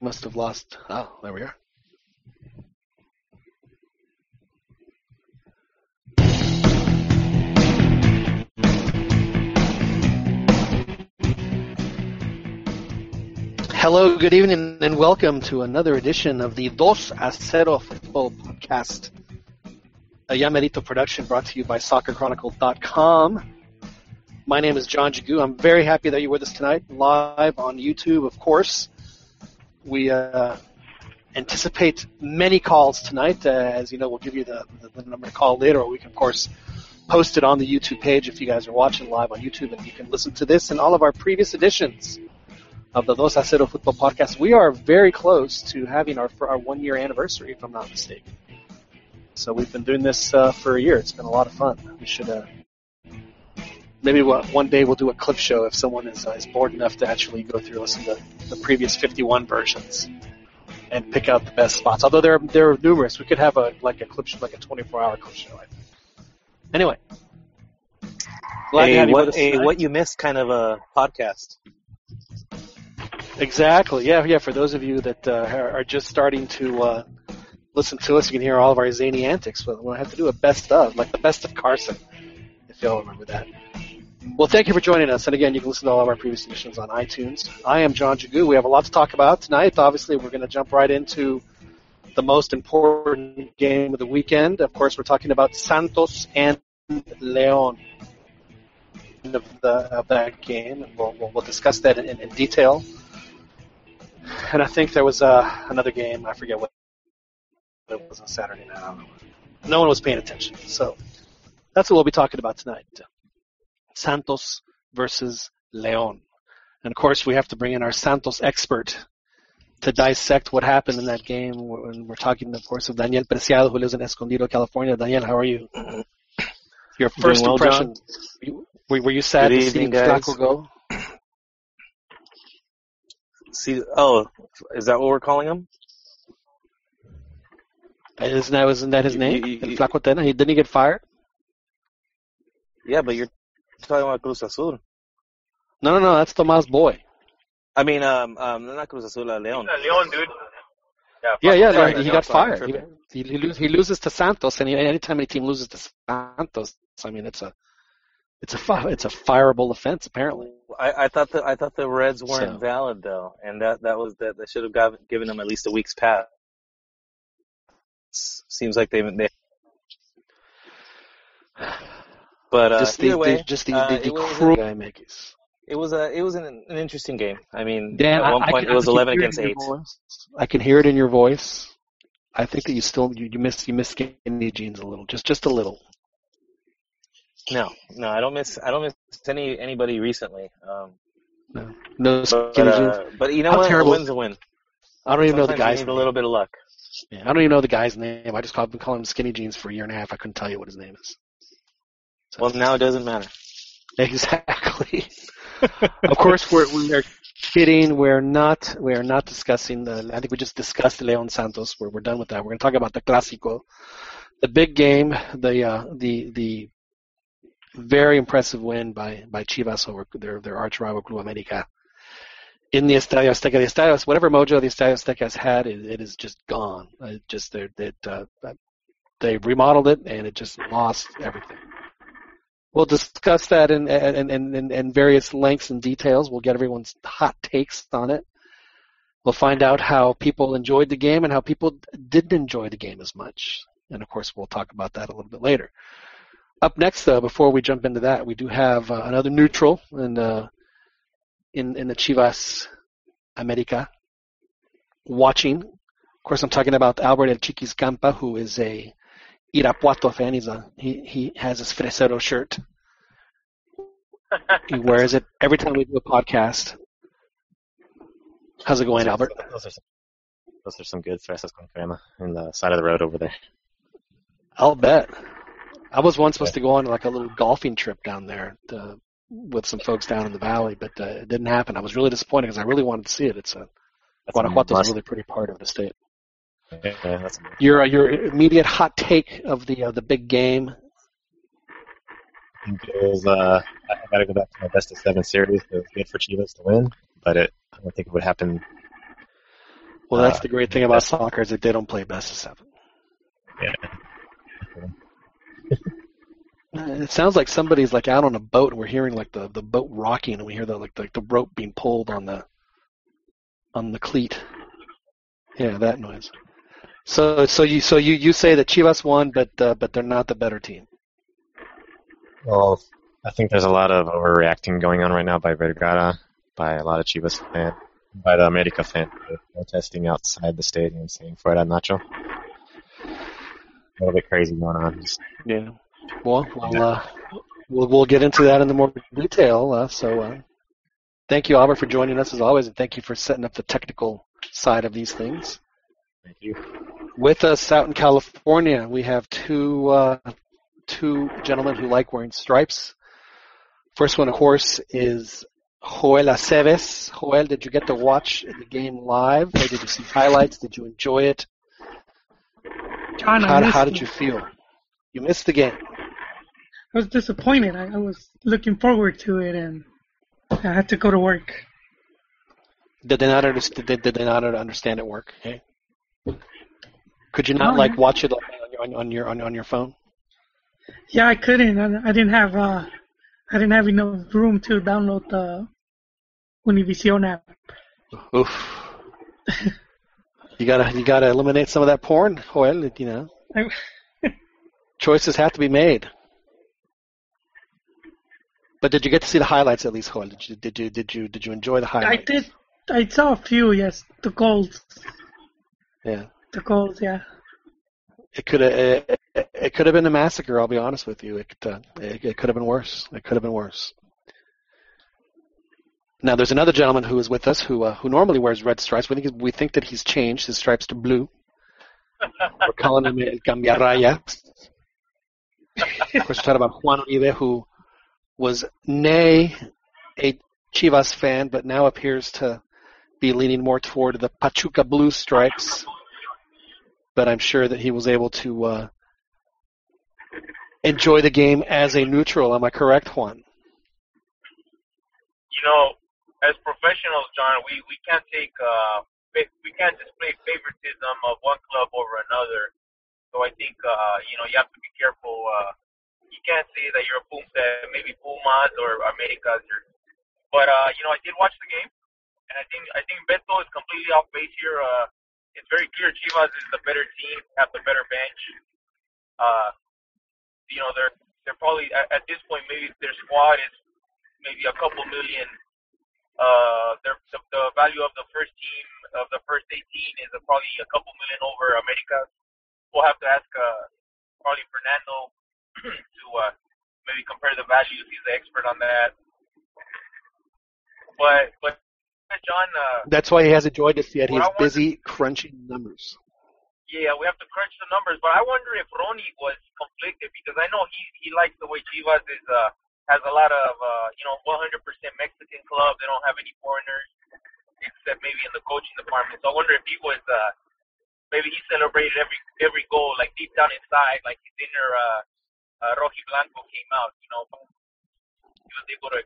must have lost. Oh, there we are. Hello, good evening, and welcome to another edition of the Dos a Cero Football Podcast, a Yamerito production brought to you by SoccerChronicle.com. My name is John Jagu. I'm very happy that you're with us tonight, live on YouTube, of course. We uh, anticipate many calls tonight. Uh, as you know, we'll give you the, the, the number to call later, or we can, of course, post it on the YouTube page if you guys are watching live on YouTube, and you can listen to this and all of our previous editions of the Dos a Cero Football Podcast. We are very close to having our our one year anniversary, if I'm not mistaken. So we've been doing this uh, for a year. It's been a lot of fun. We should maybe one day we'll do a clip show if someone is, uh, is bored enough to actually go through listen to the previous 51 versions and pick out the best spots. Although there are, there are numerous, we could have a like a clip show, like a 24 hour clip show. I think. Anyway, glad a, what, a what you missed kind of a podcast. Exactly. Yeah, yeah. For those of you that uh, are just starting to uh, listen to us, you can hear all of our zany antics. But we'll have to do a best of, like the best of Carson, if y'all remember that. Well, thank you for joining us. And again, you can listen to all of our previous editions on iTunes. I am John Jagu. We have a lot to talk about tonight. Obviously, we're going to jump right into the most important game of the weekend. Of course, we're talking about Santos and Leon of, the, of that game, we'll, we'll, we'll discuss that in, in, detail. And I think there was uh, another game. I forget what it was on Saturday night. No one was paying attention. So that's what we'll be talking about tonight. Santos versus Leon. And of course, we have to bring in our Santos expert to dissect what happened in that game. When we're talking, of course, of Daniel Preciado, who lives in Escondido, California. Daniel, how are you? Your first well, impression. were, were, you sad Good to evening, see Flaco go? See, oh, is that what we're calling him? Isn't that, isn't that his name? You, you, you, Flaco Tena? He, didn't he get fired? Yeah, but you're talking about Cruz Azul. No, no, no, that's Tomas Boy. I mean, um, um, not Cruz Azul, uh, Leon. Yeah, Leon, dude. Yeah, yeah, yeah right. he got fired. He, he, he, he, loses to Santos, and he, anytime any team loses to Santos, I mean, it's a it's a it's a fireable offense apparently. I, I thought that I thought the Reds weren't so. valid though, and that that was that they should have got, given them at least a week's pass. Seems like they they. But uh, just the, way, just the, uh, the, the cruel guy Mickey's. It was a it was an, an interesting game. I mean, Dan, at one I, point I, it was eleven against eight. I can hear it in your voice. I think that you still you, you miss you miss skinny jeans a little, just just a little. No, no, I don't miss I don't miss any anybody recently. Um, no, no skinny but, uh, jeans. But you know How what? Terrible. A win's a win. I don't even Sometimes know the guy's name. a little bit of luck. Yeah, I don't even know the guy's name. I just called, been calling him skinny jeans for a year and a half. I couldn't tell you what his name is. Well, now it doesn't matter. Exactly. of course, we're we are kidding. We're not. We are not discussing the. I think we just discussed Leon Santos. We're we're done with that. We're going to talk about the Clásico, the big game, the uh, the the very impressive win by by Chivas over their their arch rival Club America in the Estadio Azteca. The Estadio, whatever mojo the Estadio Azteca has had, it, it is just gone. It just they uh, they remodeled it and it just lost everything. We'll discuss that in, in, in, in various lengths and details. We'll get everyone's hot takes on it. We'll find out how people enjoyed the game and how people didn't enjoy the game as much. And of course, we'll talk about that a little bit later. Up next, though, before we jump into that, we do have uh, another neutral in, uh, in in the Chivas America watching. Of course, I'm talking about Albert El Chiquis Campa, who is a Irapuato fan. He's a he he has his Fresero shirt. he wears it every time we do a podcast. How's it going, Albert? Those are some, those are some good fresas con crema in the side of the road over there. I'll bet. I was once supposed to go on like a little golfing trip down there to, with some folks down in the valley, but uh, it didn't happen. I was really disappointed because I really wanted to see it. It's a Guanajuato is a really pretty part of the state. Yeah, your uh, your immediate hot take of the uh, the big game. It was, uh, I got to go back to my best of seven series. It was good for Chivas to win, but it, I don't think it would happen Well, that's Uh, the great thing about soccer is that they don't play best of seven. Yeah. It sounds like somebody's like out on a boat and we're hearing like the, the boat rocking and we hear the like the, the rope being pulled on the on the cleat. Yeah, that noise. So so you so you, you say that Chivas won, but uh, but they're not the better team. Well, I think there's a lot of overreacting going on right now by Vergara, by a lot of Chivas fan, by the America fan protesting outside the stadium saying "Fuera Nacho." A little bit crazy going on. Just, Yeah. Well, we'll, uh, we'll we'll get into that in the more detail. Uh, so, uh, thank you, Albert, for joining us as always, and thank you for setting up the technical side of these things. thank you. With us out in California, we have two uh, two gentlemen who like wearing stripes. First one, of course, is Joel Aceves. Joel, did you get to watch the game live, or did you see highlights? Did you enjoy it? John, How, how did you feel? You missed the game. I was disappointed. I, I was looking forward to it, and I had to go to work. Did they not understand? Did, did they not understand it work? Hey, could you not No, like yeah. watch it on your on, on your on, on your phone? Yeah, I couldn't. I, I didn't have. Uh, I didn't have enough room to download the Univision app. Oof. you gotta you gotta eliminate some of that porn, Joel. You know, I, choices have to be made. But did you get to see the highlights at least, Joel? Did you did you did you did you enjoy the highlights? I did. I saw a few. Yes, the goals. Yeah. Yeah. It could have it, it, could have been a massacre. I'll be honest with you. It could, uh, it, it could have been worse. It could have been worse. Now there's another gentleman who is with us who uh, who normally wears red stripes. We think we think that he's changed his stripes to blue. We're calling him El Cambiarraya. of course, we're talking about Juan Uribe, who was nay a Chivas fan, but now appears to be leaning more toward the Pachuca blue stripes but I'm sure that he was able to uh, enjoy the game as a neutral. Am I correct, Juan? you know, as professionals, John, we we can't take uh we can't display favoritism of one club over another. So I think uh you know you have to be careful. Uh, you can't say that you're a Pum that maybe Pumas or Americas. Or, but uh you know I did watch the game, and I think I think Beto is completely off base here. Uh, it's very clear Chivas is the better team, have the better bench. Uh, you know they're they're probably at, at this point maybe their squad is maybe a couple million uh, their, the, the value of the first team of the first 18 is uh, probably a couple million over America. We'll have to ask uh, probably Fernando to uh, maybe compare the values. He's the expert on that. But but John, uh, That's why he hasn't joined us yet. He's want- busy crunching numbers. yeah, we have to crunch the numbers. But I wonder if Ronnie was conflicted because I know he he likes the way Chivas is uh, has a lot of uh, you know 100% Mexican club. They don't have any foreigners except maybe in the coaching department. So I wonder if he was uh, maybe he celebrated every every goal like deep down inside, like his inner uh, uh, Roji Blanco came out. You know, he was able to.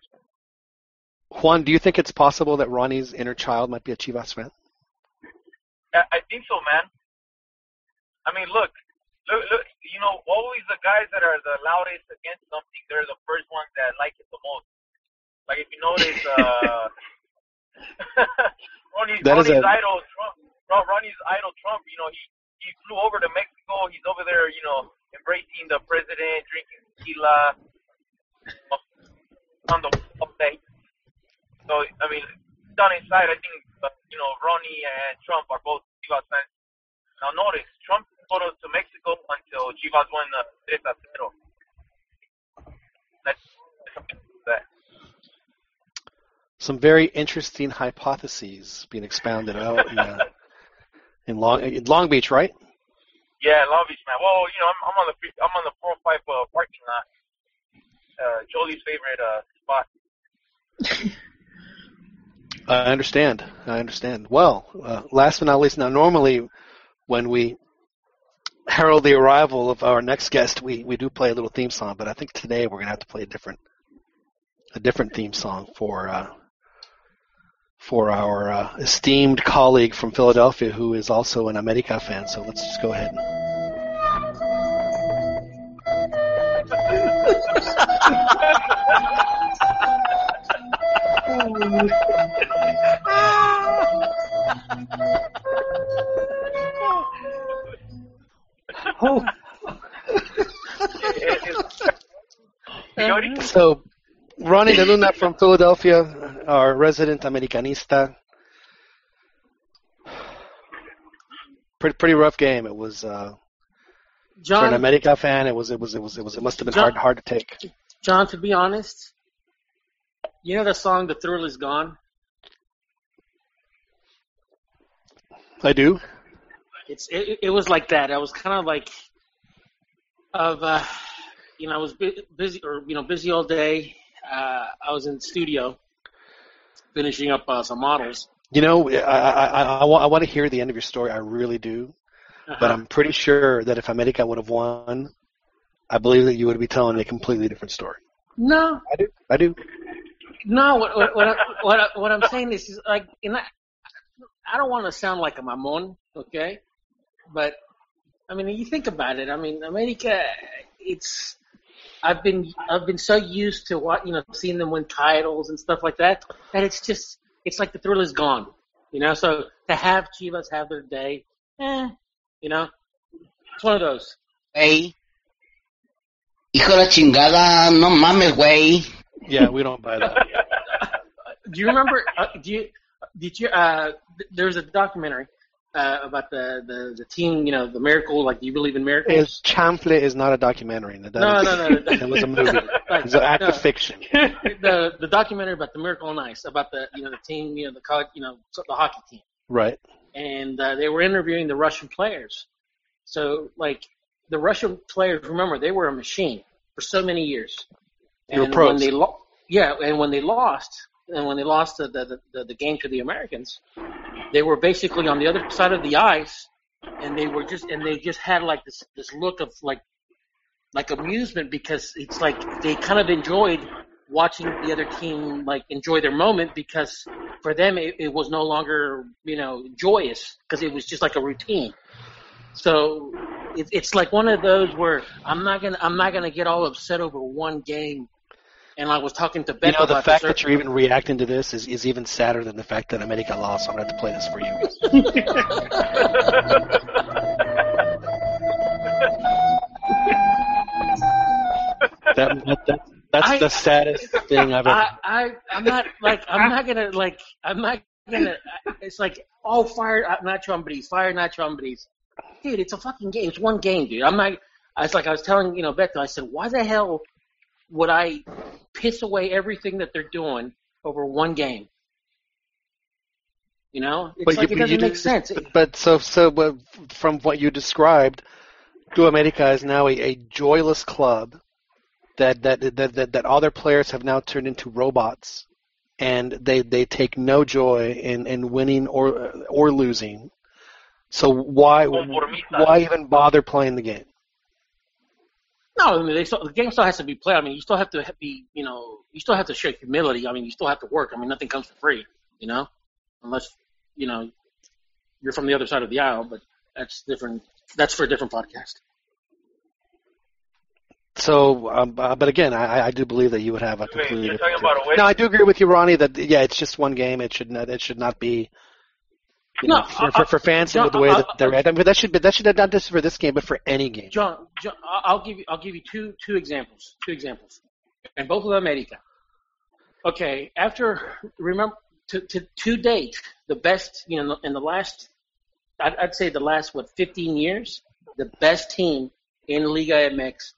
Juan, do you think it's possible that Ronnie's inner child might be a Chivas fan? I, think so, man. I mean, look, look, look, you know, always the guys that are the loudest against something, they're the first ones that like it the most. Like if you notice, uh, Ronnie's, That Ronnie's a- idol, Trump, Ronnie's idol, Trump. You know, he he flew over to Mexico. He's over there, you know, embracing the president, drinking tequila on the day. So I mean, down inside, I think uh, you know Ronnie and Trump are both Chivas fans. Now notice, Trump didn't go to, to Mexico until Chivas won uh, 3 a 0. That's that. Some very interesting hypotheses being expounded out in, uh, in Long in Long Beach, right? Yeah, Long Beach, man. Well, you know, I'm, I'm on the free- I'm on the 405 uh, parking lot. Uh, Jolie's favorite uh, spot. I understand. I understand. Well, uh, last but not least, now normally when we herald the arrival of our next guest, we, we do play a little theme song, but I think today we're gonna have to play a different a different theme song for uh, for our uh, esteemed colleague from Philadelphia who is also an America fan. So let's just go ahead. Oh, So, Ronnie De Luna from Philadelphia, our resident Americanista. Pretty pretty rough game. It was uh, for an America fan. It was it was it was it was it must have been hard hard to take. John, to be honest, you know the song "The Thrill Is Gone." I do. It's it, it was like that. I was kind of like of uh, you know I was bu- busy or you know busy all day. Uh, I was in the studio finishing up uh, some models. You know, I I, I, I, want, I want to hear the end of your story. I really do. But Uh-huh. I'm pretty sure that if America would have won, I believe that you would be telling a completely different story. no, I do. I do. no. What what what, I, what, I, what I'm saying is, is like, and I, I don't want to sound like a mamon, okay? But I mean, you think about it. I mean, America, it's. I've been I've been so used to what you know seeing them win titles and stuff like that that it's just it's like the thrill is gone, you know. So to have Chivas have their day, eh, you know, it's one of those. Hey, Hijo de la chingada, no mames, güey. Yeah, we don't buy that. Do you remember? Uh, do you did you? Uh, th- there was a documentary uh, about the, the the team. You know, the miracle. Like, do you believe in miracles? Is Chample is not a documentary. No, no, no, no. It was a movie. It's an act of fiction. the the documentary about the miracle on ice about the you know the team you know the college you know the hockey team Right. and uh, they were interviewing the Russian players. So like the Russian players, remember they were a machine for so many years. And pros. When they lo- yeah, and when they lost, and when they lost the, the the the game to the Americans, they were basically on the other side of the ice, and they were just and they just had like this this look of like like amusement because it's like they kind of enjoyed watching the other team like enjoy their moment because for them it, it was no longer you know joyous because it was just like a routine. So it, it's like one of those where I'm not gonna I'm not gonna get all upset over one game. And I was talking to You know, the about fact that you're even reacting to this is, is even sadder than the fact that I America lost. So I'm going to have to play this for you. That, that, that, that's I- the saddest thing I've ever. I, I I'm not like I'm not gonna like I'm not gonna. It's like oh fire not Nacho fire not Ambriz. Dude, it's a fucking game. It's one game, dude. I'm not. I was like I was telling you know Beto. I said why the hell would I piss away everything that they're doing over one game? You know, it's But like you- it doesn't make just- sense. But, but so so from what you described, Club America is now a, a joyless club that, that that that that all their players have now turned into robots, and they they take no joy in, in winning or or losing. So why why even bother playing the game? No, I mean they still, the game still has to be played. I mean you still have to be you know you still have to show humility. I mean you still have to work. I mean nothing comes for free. You know, unless you know you're from the other side of the aisle, but that's different. That's for a different podcast. So, um, uh, but again, I, I do believe that you would have a Wait, completely you're talking about away? No, I do agree with you, Ronnie. That yeah, it's just one game. It should not. It should not be. You No, know, for, I- for, for fans John, and the way I- that they're at. I mean, that should be that should not just for this game, but for any game. John, John, I'll give you I'll give you two two examples. Two examples, and both of them America. Okay, after remember to to to date the best you know in the last I'd, I'd say the last what 15 years the best team in Liga MX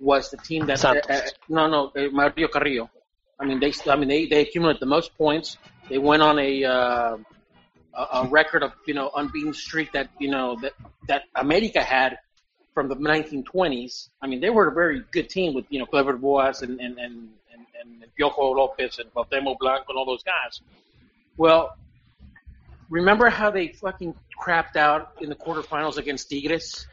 was the team that uh, uh, no no uh, Mario Carrillo. I mean they I mean they they accumulated the most points. They went on a uh, a, a record of you know unbeaten streak that you know that that America had from the 1920s. I mean they were a very good team with you know Kléber Boas and and and and, and Piojo Lopez and Cuauhtemoc Blanco and all those guys. Well, remember how they fucking crapped out in the quarterfinals against Tigres?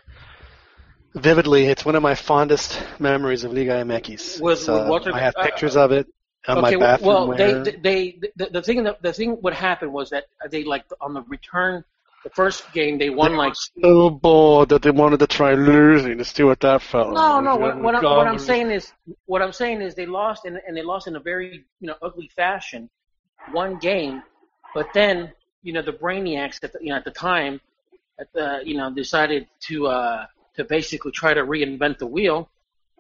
Vividly, it's one of my fondest memories of Liga MX. Was- uh, was Walter- I have uh, pictures of it, on okay, well, bathroom well they, wear. they, they, the, the thing, the, the thing, what happened was that they like on the return, the first game they won They like. so bored that they wanted to try losing to see what that felt No, no. What, what, I'm, what I'm saying is, what I'm saying is, they lost and, and they lost in a very, you know, ugly fashion, one game, but then, you know, the brainiacs at the, you know, at the time, at the, you know, decided to, uh, to basically try to reinvent the wheel,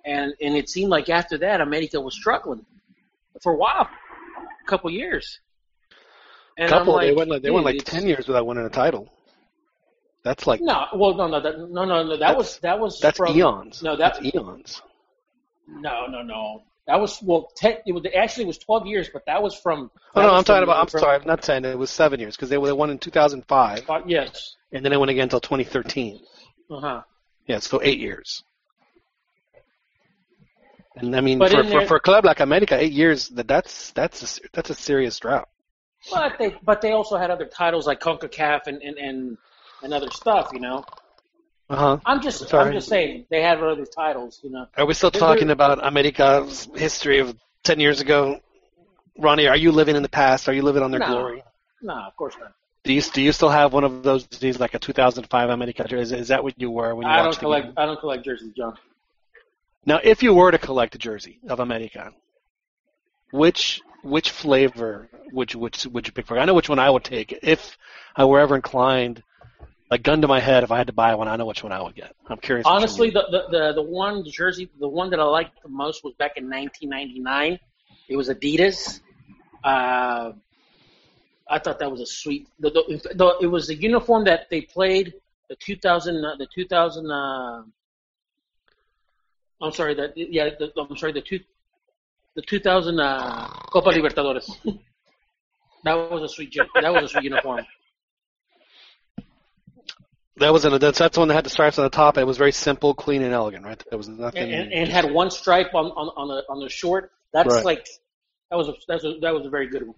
and and it seemed like after that, America was struggling for a while, a couple years. And couple. they went like they went like ten years without winning a title. That's like No, well, no, no, that, no, no, no. That was that was that's from, eons. No, that- that's eons. No, no, no. That was well. Ten, it was actually it was twelve years, but that was from. Oh that no, was I'm talking about. I'm from- sorry, I'm not saying it was seven years because they, they won in 2005, uh, yes. and then it went again until 2013. Uh huh. Yeah, so eight years. And I mean, But for, for, for a club like America, eight years that that's that's a, that's a serious drought. But they but they also had other titles like Concacaf and and and, and other stuff. You know. Uh huh. I'm just Sorry. I'm just saying they had other titles. You know. Are we still talking about America's history of 10 years ago? Ronnie, are you living in the past? Are you living on their No. glory? No, of course not. Do you do you still have one of those these like a 2005 America jersey? Is, is that what you were when you I watched don't collect? I don't collect jerseys, John. Now, if you were to collect a jersey of America, which which flavor would you would, would you pick for? I know which one I would take if I were ever inclined. Like gun to my head, if I had to buy one, I know which one I would get. I'm curious. Honestly, the, the the the one the jersey, the one that I liked the most was back in 1999. It was Adidas. Uh, I thought that was a sweet. The, the, the, it was the uniform that they played the 2000 uh, the 2000. Uh, I'm sorry that yeah the, I'm sorry the two the 2000 uh, Copa Libertadores. that was a sweet that was a sweet uniform. that was an, that's that's the one that had the stripes on the top. It was very simple, clean, and elegant, right? There was nothing. and, and, and had one stripe on on on the on the short. That's Right. like that was a, that's a, that was a very good one.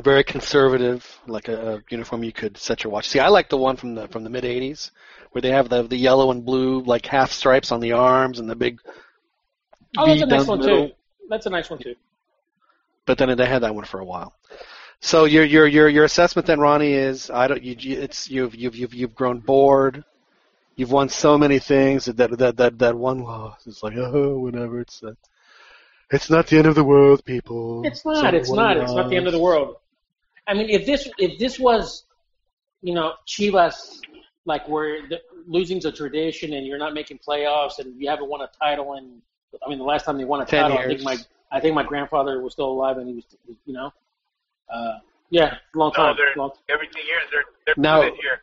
Very conservative, like a, a uniform you could set your watch. See, I like the one from the from the mid '80s, where they have the the yellow and blue like half stripes on the arms and the big. Oh, that's a nice one middle. too. That's a nice one too. But then they had that one for a while. So your your your your assessment then, Ronnie, is I don't you it's you've you've you've you've grown bored. You've won so many things that that that that, one loss is like oh whatever it's uh, it's not the end of the world, people. It's not. It's one not. It's not the end of the world. I mean, if this if this was, you know, Chivas, like where the, losing's a tradition and you're not making playoffs and you haven't won a title in, I mean, the last time they won a 10 title, I think my I think my grandfather was still alive and he was, you know, uh, yeah, long No, time. they're long, every ten years they're they're Now- here.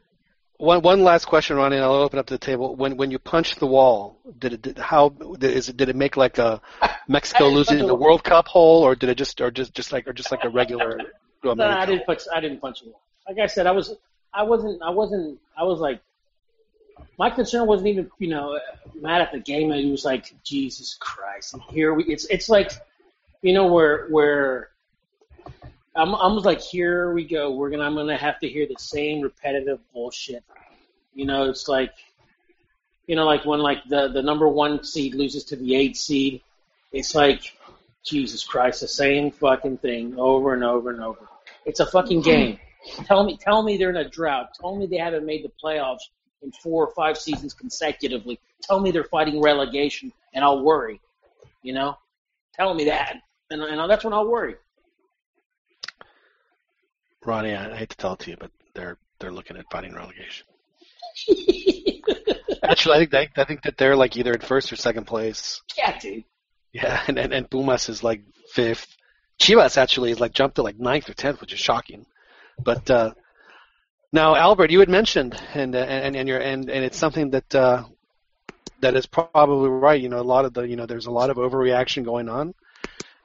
One one last question, Ronnie, and I'll open up to the table. When when you punched the wall, did it did, how did, is it did it make like a Mexico I didn't losing the the- World Cup hole, or did it just or just just like or just like a regular? No, I didn't punch. I didn't punch him. Like I said, I was, I wasn't, I wasn't, I was like, my concern wasn't even, you know, mad at the game. It was like, Jesus Christ, and here we. It's, it's like, you know, where, where, I'm, I'm like, here we go. We're gonna, I'm gonna have to hear the same repetitive bullshit. You know, it's like, you know, like when like the the number one seed loses to the eight seed. It's like, Jesus Christ, the same fucking thing over and over and over. It's a fucking game. Tell me, tell me they're in a drought. Tell me they haven't made the playoffs in four or five seasons consecutively. Tell me they're fighting relegation, and I'll worry. You know, tell me that, and, and that's when I'll worry. Ronnie, I hate to tell it to you, but they're they're looking at fighting relegation. Actually, I think they, I think that they're like either in first or second place. yeah, dude. Yeah, and and, and Pumas is like fifth. Chivas actually like jumped to like ninth or tenth, which is shocking. But uh, now, Albert, you had mentioned, and uh, and and you're and and it's something that uh, that is probably right. You know, a lot of the you know, there's a lot of overreaction going on.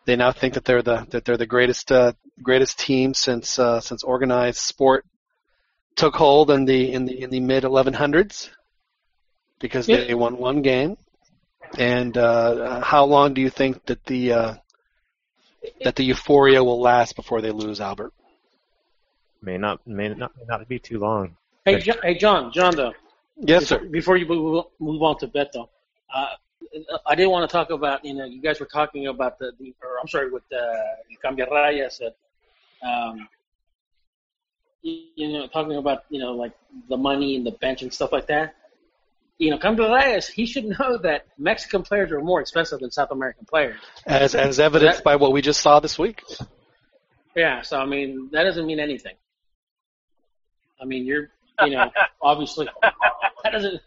They now think that they're the that they're the greatest uh, greatest team since uh, since organized sport took hold in the in the in the mid 1100s because Yeah. they won one game. And uh, how long do you think that the uh, that the euphoria will last before they lose, Albert? May not may not may not be too long. Hey, John, hey, John, John, though. Yes, sir. Before you move move on to Beto, uh, I did want to talk about, you know, you guys were talking about the, the or I'm sorry, with the Cambia Rayas, uh, um, you, you know, talking about, you know, like the money and the bench and stuff like that. You know, Cambia Rayas, he should know that Mexican players are more expensive than South American players. As as evidenced That- by what we just saw this week. Yeah, so I mean, that doesn't mean anything. I mean, you're, you know, obviously, that doesn't.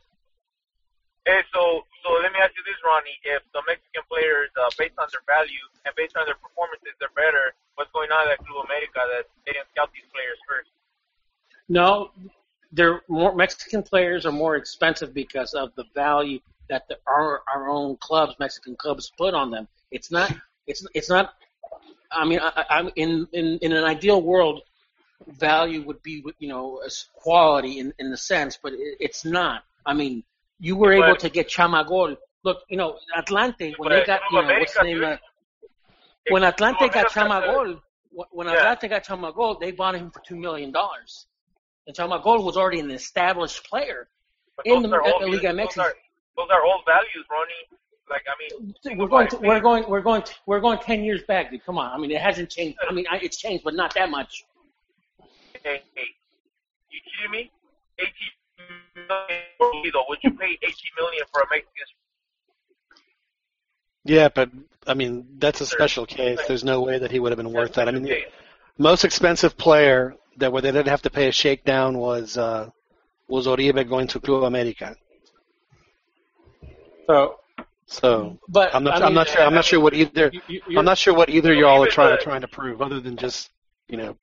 Hey, so so let me ask you this, Ronnie. If the Mexican players, uh, based on their value and based on their performances, they're better, what's going on at Club America that they didn't scout these players first? No, they're more Mexican players are more expensive because of the value that the, our our own clubs, Mexican clubs, put on them. It's not. It's it's not. I mean, I, I'm in in in an ideal world, value would be you know as quality in in the sense, but it, it's not. I mean, you were able to get Chamagol. Look, you know, Atlante when they got you know what's the name. Uh, when Atlante got America, Chamagol, wh- when Yeah. Atlante got Chamagol, they bought him for two million dollars. And Chamagol was already an established player. But In those the- are uh, Liga those MX. are, those are old values, Ronnie. Like I mean, We're going, to, we're going, we're going, to, we're going ten years back, dude. Come on, I mean, it hasn't changed. I mean, I, it's changed, but not that much. Hey, hey, you kidding me? Eighteen million for Toledo. Would you pay eighteen million for a Mexican? Yeah, but I mean that's a special case. There's no way that he would have been worth that. I mean, the most expensive player that where they didn't have to pay a shakedown was uh, was Oribe going to Club America. So, So but I'm not. I I'm not sure. I'm not sure what either. you- you- I'm not sure what either y'all are trying a- trying to prove, other than just you know.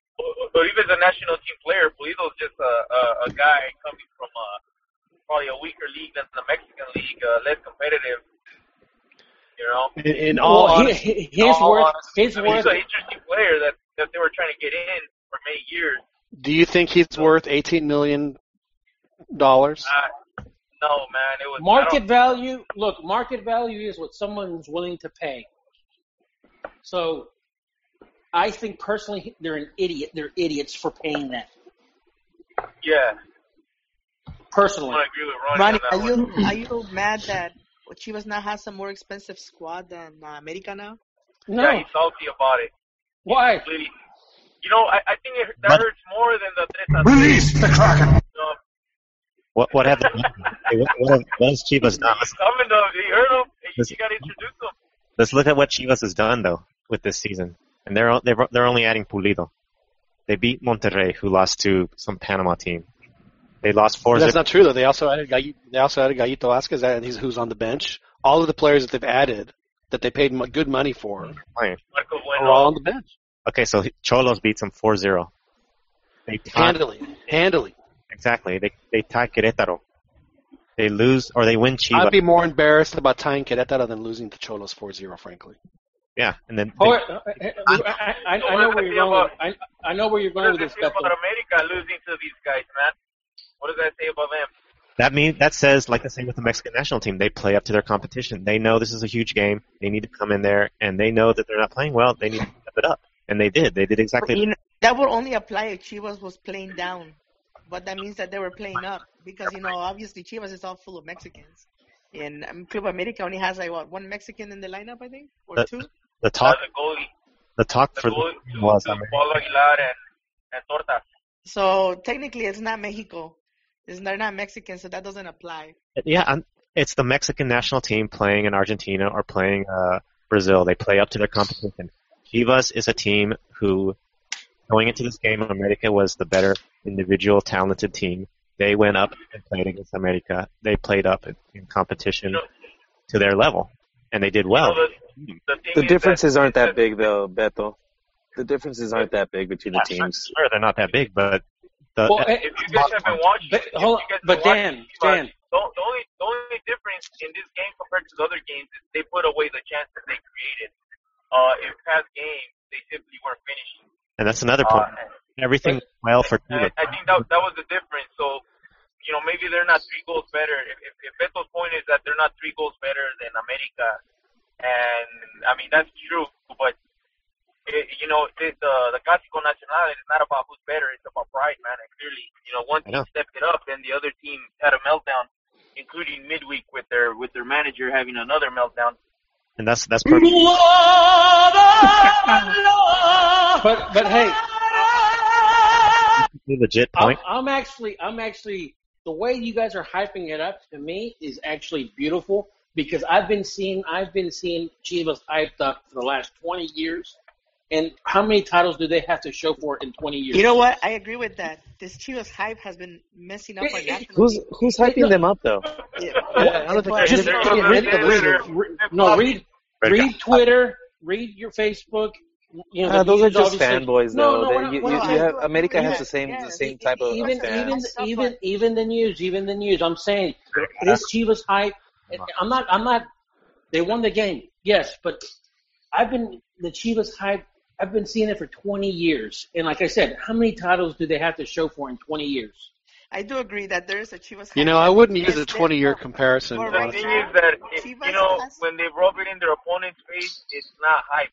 Oribe's a national team player. Pulido's just a, a, a guy coming from a, probably a weaker league than the Mexican league, uh, less competitive. You know. In, in all Well, honesty, he- his all worth, honesty, his I mean, he's an interesting player that that they were trying to get in for many years. do you think he's worth 18 million dollars? Uh, no, man, it was Market value. Look, market value is what someone's willing to pay. So, I think personally, they're an idiot. They're idiots for paying that. Yeah, Personally, want to agree with Ronnie, Ronnie, on are one. you are you mad that Chivas now has a more expensive squad than uh, America now? no. Yeah, he's salty about it. Why? Really. You know, I, I think it, that But- hurts more than the Tres Release the Kraken. What what have they, what, what, have, what has Chivas done? He's coming though. You heard him. Hey, Listen. You got to introduce him. let's look at what Chivas has done though with this season, and they're o- they're they're only adding Pulido. They beat Monterrey, who lost to some Panama team. They lost four. That's zip- not true though. They also added Gall- they also added Gallito Vasquez, and he's who's on the bench. All of the players that they've added that they paid good money for playing. Marco are all on the bench. Okay, so Cholos beats them 4-0. They tie, Handily, handily. exactly. They they tie Querétaro. They lose or they win Chivas. I'd be more embarrassed about tying Querétaro than losing to Cholos 4-0, frankly. yeah, and then Oh, they, wait, uh, I, I, I know where you're going. With, I, I know where you're going with this, say Beto. about America losing to these guys, man? What does that say about them? that means that says like the same with the Mexican national team. They play up to their competition. They know this is a huge game. They need to come in there, and they know that they're not playing well. They need to step it up, and they did. They did exactly. you know, that would only apply if Chivas was playing down, but that means that they were playing up because you know obviously Chivas is all full of Mexicans, and um, Club America only has like what one Mexican in the lineup I think or That- two. The Uh, talk, the goalie. the talk The for goalie the to, was to I mean, Pablo Aguilar and, and Tortas. So technically it's not Mexico. It's they're not Mexican, so that doesn't apply. Yeah, I'm, it's the Mexican national team playing in Argentina or playing uh, Brazil. They play up to their competition. Chivas is a team who, going into this game, America was the better individual, talented team. They went up and played against America. They played up in, in competition You know- to their level, and they did You well. know, the, the, The differences that, aren't that that big though, Beto. The differences aren't that big between the Yeah, sure, teams. sure, they're not that big, but the, Well, eh, If you guys have been watching, But- hold on, but been watching Dan, Chivas, Dan. The, the only the only difference in this game compared to the other games is they put away the chances they created. Uh, in past games, they simply weren't finishing. and that's another Uh, point. Everything well for Chivas. I, think that that was the difference. So, you know, maybe they're not three goals better. If, if, if Beto's point is that they're not three goals better than America, and I mean that's true, but it, you know, this, uh, the Clásico Nacional is not about who's better. It's about pride, man. And clearly, you know, one team know. stepped it up, and the other team had a meltdown. including midweek with their with their manager having another meltdown. And that's that's perfect. But but hey, legit I'm, point. I'm actually I'm actually the way you guys are hyping it up to me is actually beautiful because I've been seeing I've been seeing Chivas hyped up for the last 20 years. And how many titles do they have to show for in 20 years? You know what? I agree with that. This Chivas hype has been messing up our national Who's team. who's hyping them up though? Yeah, I don't think but- just They're- any- any of the they're- leaders. Re- no, read read Twitter, read your Facebook. You know, uh, the those are just fanboys, No, though. no, They- we're not- you, we're you, you have America yeah, has the same yeah, the same it- type of even fans. even even even the news, even the news. I'm saying this Chivas hype. I'm not. I'm not. They won the game, yes, but I've been the Chivas hype. I've been seeing it for 20 years, and like I said, how many titles do they have to show for in 20 years? I do agree that there is a Chivas. You know, I wouldn't use a 20 year comparison. The honestly. thing is that it, Chivas you know has- when they rub it in their opponent's face, it's not hype.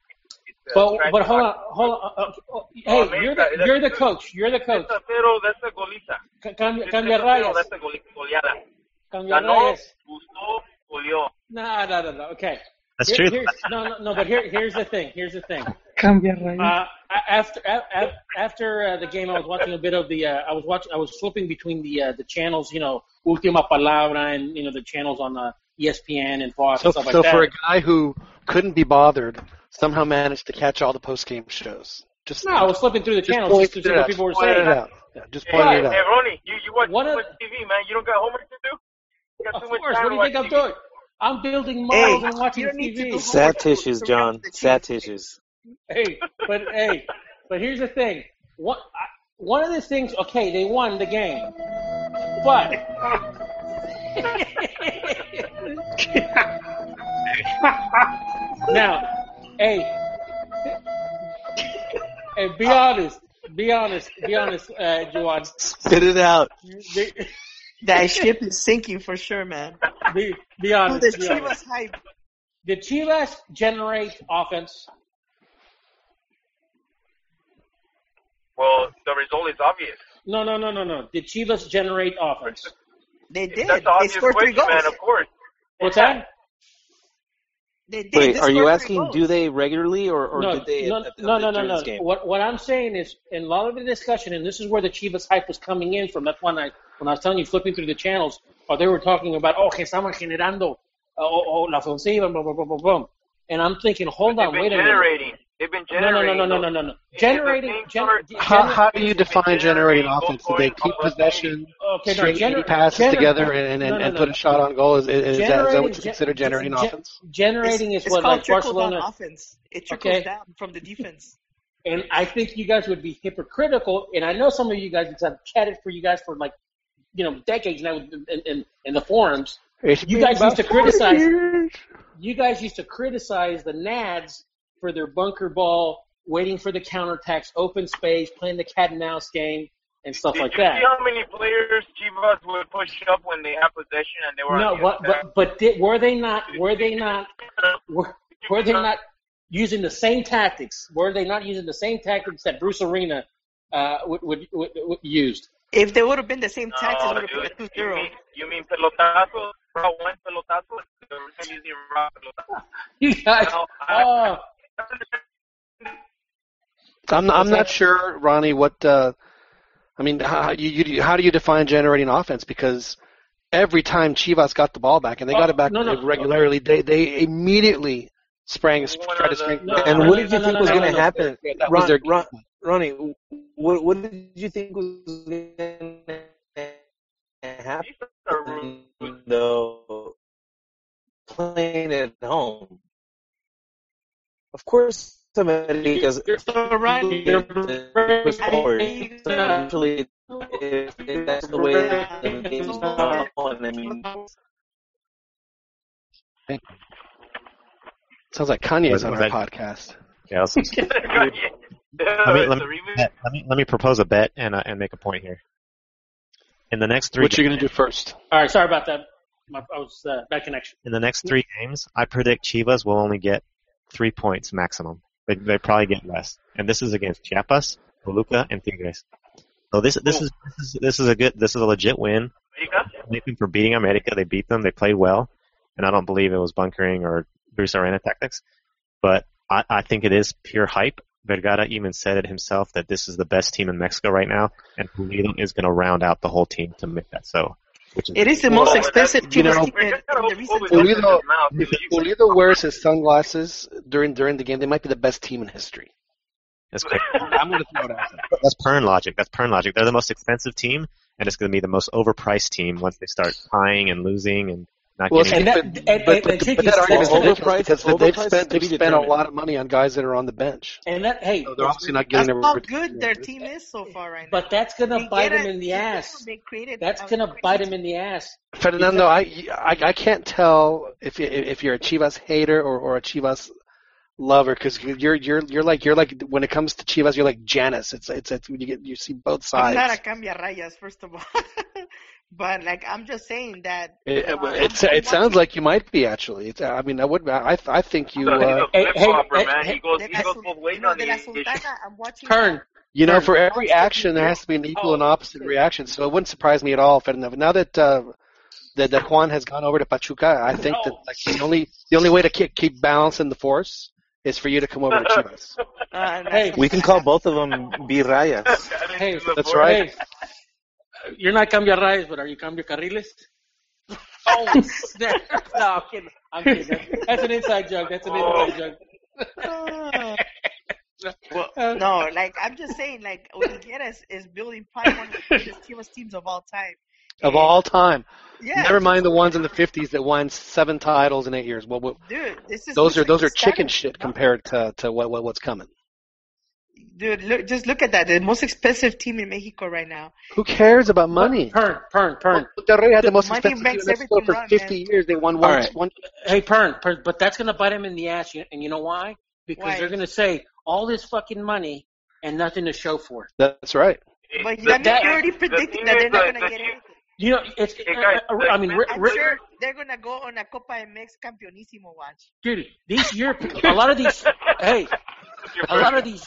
It's But but hold on, hold on. uh, Oh, hey, you're the you're the coach. You're the coach. That's a cero, that's a goliza. Cambia, cambia rayas. that's a goleada. Cambia Ganó, rayas. gustó, goleó. No, no, no, no. Okay. That's Here- true. here's- no, no, no. But here, here's the thing. Here's the thing. Cambia. Uh, after a- after uh, the game, I was watching a bit of the. Uh, I was watching. I was flipping between the uh, the channels. You know, Ultima Palabra and you know the channels on uh, ESPN and Fox So, and stuff like that. so that. for a guy who couldn't be bothered, somehow managed to catch all the post game shows. Just no, I was flipping through the channels just to pointed see what out. people were Just pointed saying. it out. Yeah, just Hey, pointed it hey, out. Ronnie, you, you watch One too of- much TV, man. You don't got homework to do? You got Of too much course. time What do you think I'm TV. doing? I'm building Hey, models and you watching don't need to TV. do Sad tissues, John. Sad Chiefs. tissues. hey, but hey, but here's the thing. One, I, one of the things. Okay, they won the game, but now, hey, hey, be honest, be honest, be honest, uh, Juan. Spit it out. Be, That ship is sinking for sure, man. Be, be Dude, honest. this Be honest. Chivas hype. Did Chivas generate offense? Well, the result is obvious. No, no, no, no, no. Did Chivas generate offense? They did. That's the They obvious scored three goals. man, of course. What's that? They did. Wait, They are you asking goals. do they regularly or, or no, did they no, at, at, no, at, no, no, no. game? What what I'm saying is, in a lot of the discussion, and this is where the Chivas hype was coming in from. That's when I when I was telling you, flipping through the channels, or they were talking about, oh, que estaban generando, uh, oh, oh, la ofensiva, blah, blah, blah, blah, blah. And I'm thinking, hold They've on, wait a minute. generating. They've been No, no, no, generating. no, no, no, no, no. Generating, It's gen, same gen, sort How, how do you define generating generating offense? Do they keep possession, okay, no, string gener- passes gener- together, and, and, no, no, and no. put a shot on goal? Is, is, is, that, is that what you consider generating gen- offense? generating is it's what called like trickle down Barcelona. offense. It trickles Okay. down from the defense. And I think you guys would be hypocritical. And I know some of you guys, because I've chatted for you guys for like, you know, decades now in, in, in the forums. It's You guys used to criticize- years. You guys used to criticize the Nads for their bunker ball, waiting for the counterattacks, open space, playing the cat and mouse game, and stuff Did like you that. see how many players Chivas would push up when they have possession and they were No, on the what, but but did, were they not? Were they not? Were, were they not using the same tactics? Were they not using the same tactics that Bruce Arena uh, would, would, would, would used? If they would have been the same tactics, No, it would have dude. been a You 2-0. mean, you mean pelotazo? Route one pelotazo? They're using route pelotazo. You guys, No, I- oh, I'm, I'm not sure, Ronnie, what, uh, I mean, how, you, you, how do you define generating offense? Because every time Chivas got the ball back, and they got Oh, it back no, no. regularly, they, they immediately sprang, One tried to of the- spring. No, and no, what no, did you no, think no, was no, going to no, no. happen? That was Ron, their Ron, Ronnie, what, what did you think was going to happen though playing at home? Of course, America's You're so right. You're push forward. I- So Usually, if, if that's the way the game's going, I mean, Sounds like Kanye's Was- on our that- podcast. Yeah, let's, let, me, let, me, let me let me propose a bet and uh, and make a point here. In the next three What you going to do first? All right, sorry about that. My, I was uh, bad connection. in the next three games, I predict Chivas will only get three points maximum. They they probably get less, and this is against Chiapas, Toluca, and Tigres. So this this is this is this is a good this is a legit win. blame them for beating America. They beat them. They played well, and I don't believe it was bunkering or Bruce Arena tactics. But I, I think it is pure hype. Vergara even said it himself that this is the best team in Mexico right now, and Pulido is going to round out the whole team to make that so. Which is It is the Well, most that's- expensive you know, team We're in, just gonna in the hope recent Pulido Pulido, if Pulido wears his sunglasses during during the game, they might be the best team in history. That's great. I'm going to throw it out there. That's Pern logic. That's Pern logic. They're the most expensive team, and it's going to be the most overpriced team once they start tying and losing and not Well, getting. And but, that- but, and- but, and but Chicky that argument is said- ridiculous Overpriced- they've spent they've spent a lot of money on guys that are on the bench. And that hey, So they're obviously not getting That's getting how them. good their team is so far right now. but that's gonna They bite them a- in the ass. They created That's gonna crazy bite them in the ass. Fernando, I, I I can't tell if you, if you're a Chivas hater or, or a Chivas lover because you're you're you're like you're like when it comes to Chivas you're like Janus. It's it's, it's you get you see both I'm sides. not a cambia rayas, first of all. but like I'm just saying that It, uh, I'm- it, it sounds like you might be actually. It's, I mean, I would. I I think you. So Uh, Hey, hey, flopper, hey, man. hey, he goes, he goes both you ways know, on de the la issue. Sultana, I'm watching Turn. you know, for every action there has to be an equal and opposite reaction. So it wouldn't surprise me at all, Fernando. Now that uh, that that Juan has gone over to Pachuca, I think that like the only the only way to keep keep balancing the force is for you to come over to Chivas. Uh, Hey, We can call both of them Birrayas. Hey, That's right. Hey, you're not cambia rayas, but are you cambia carriles? Oh, snap. no, I'm kidding. I'm kidding. That's an inside joke. That's an inside joke. well, no, like I'm just saying, like Higuera is, is building probably one of the greatest Chivas teams of all time. Of all time, yeah, never mind the ones in the '50s that won seven titles in eight years. Well, well dude. This is those are those are chicken shit compared to to what, what what's coming. Dude, look, just look at that. The most expensive team in Mexico right now. Who cares about money? Pern, Pern, Pern. Monterrey had the most expensive team in Mexico for 50 man. years. They won All one. right. one Hey, Pern, Pern, but that's gonna bite him in the ass, and you know why? Because Why? they're gonna say all this fucking money and nothing to show for it. that's right. But The that means that- you already the predicted thing that is they're not gonna the get Chiv- anything. You know, it's. Hey, guys, uh, the I mean, I'm re- sure they're gonna go on a Copa MX Campeonísimo watch. dude, these Europe, a lot of these, hey, a lot of these,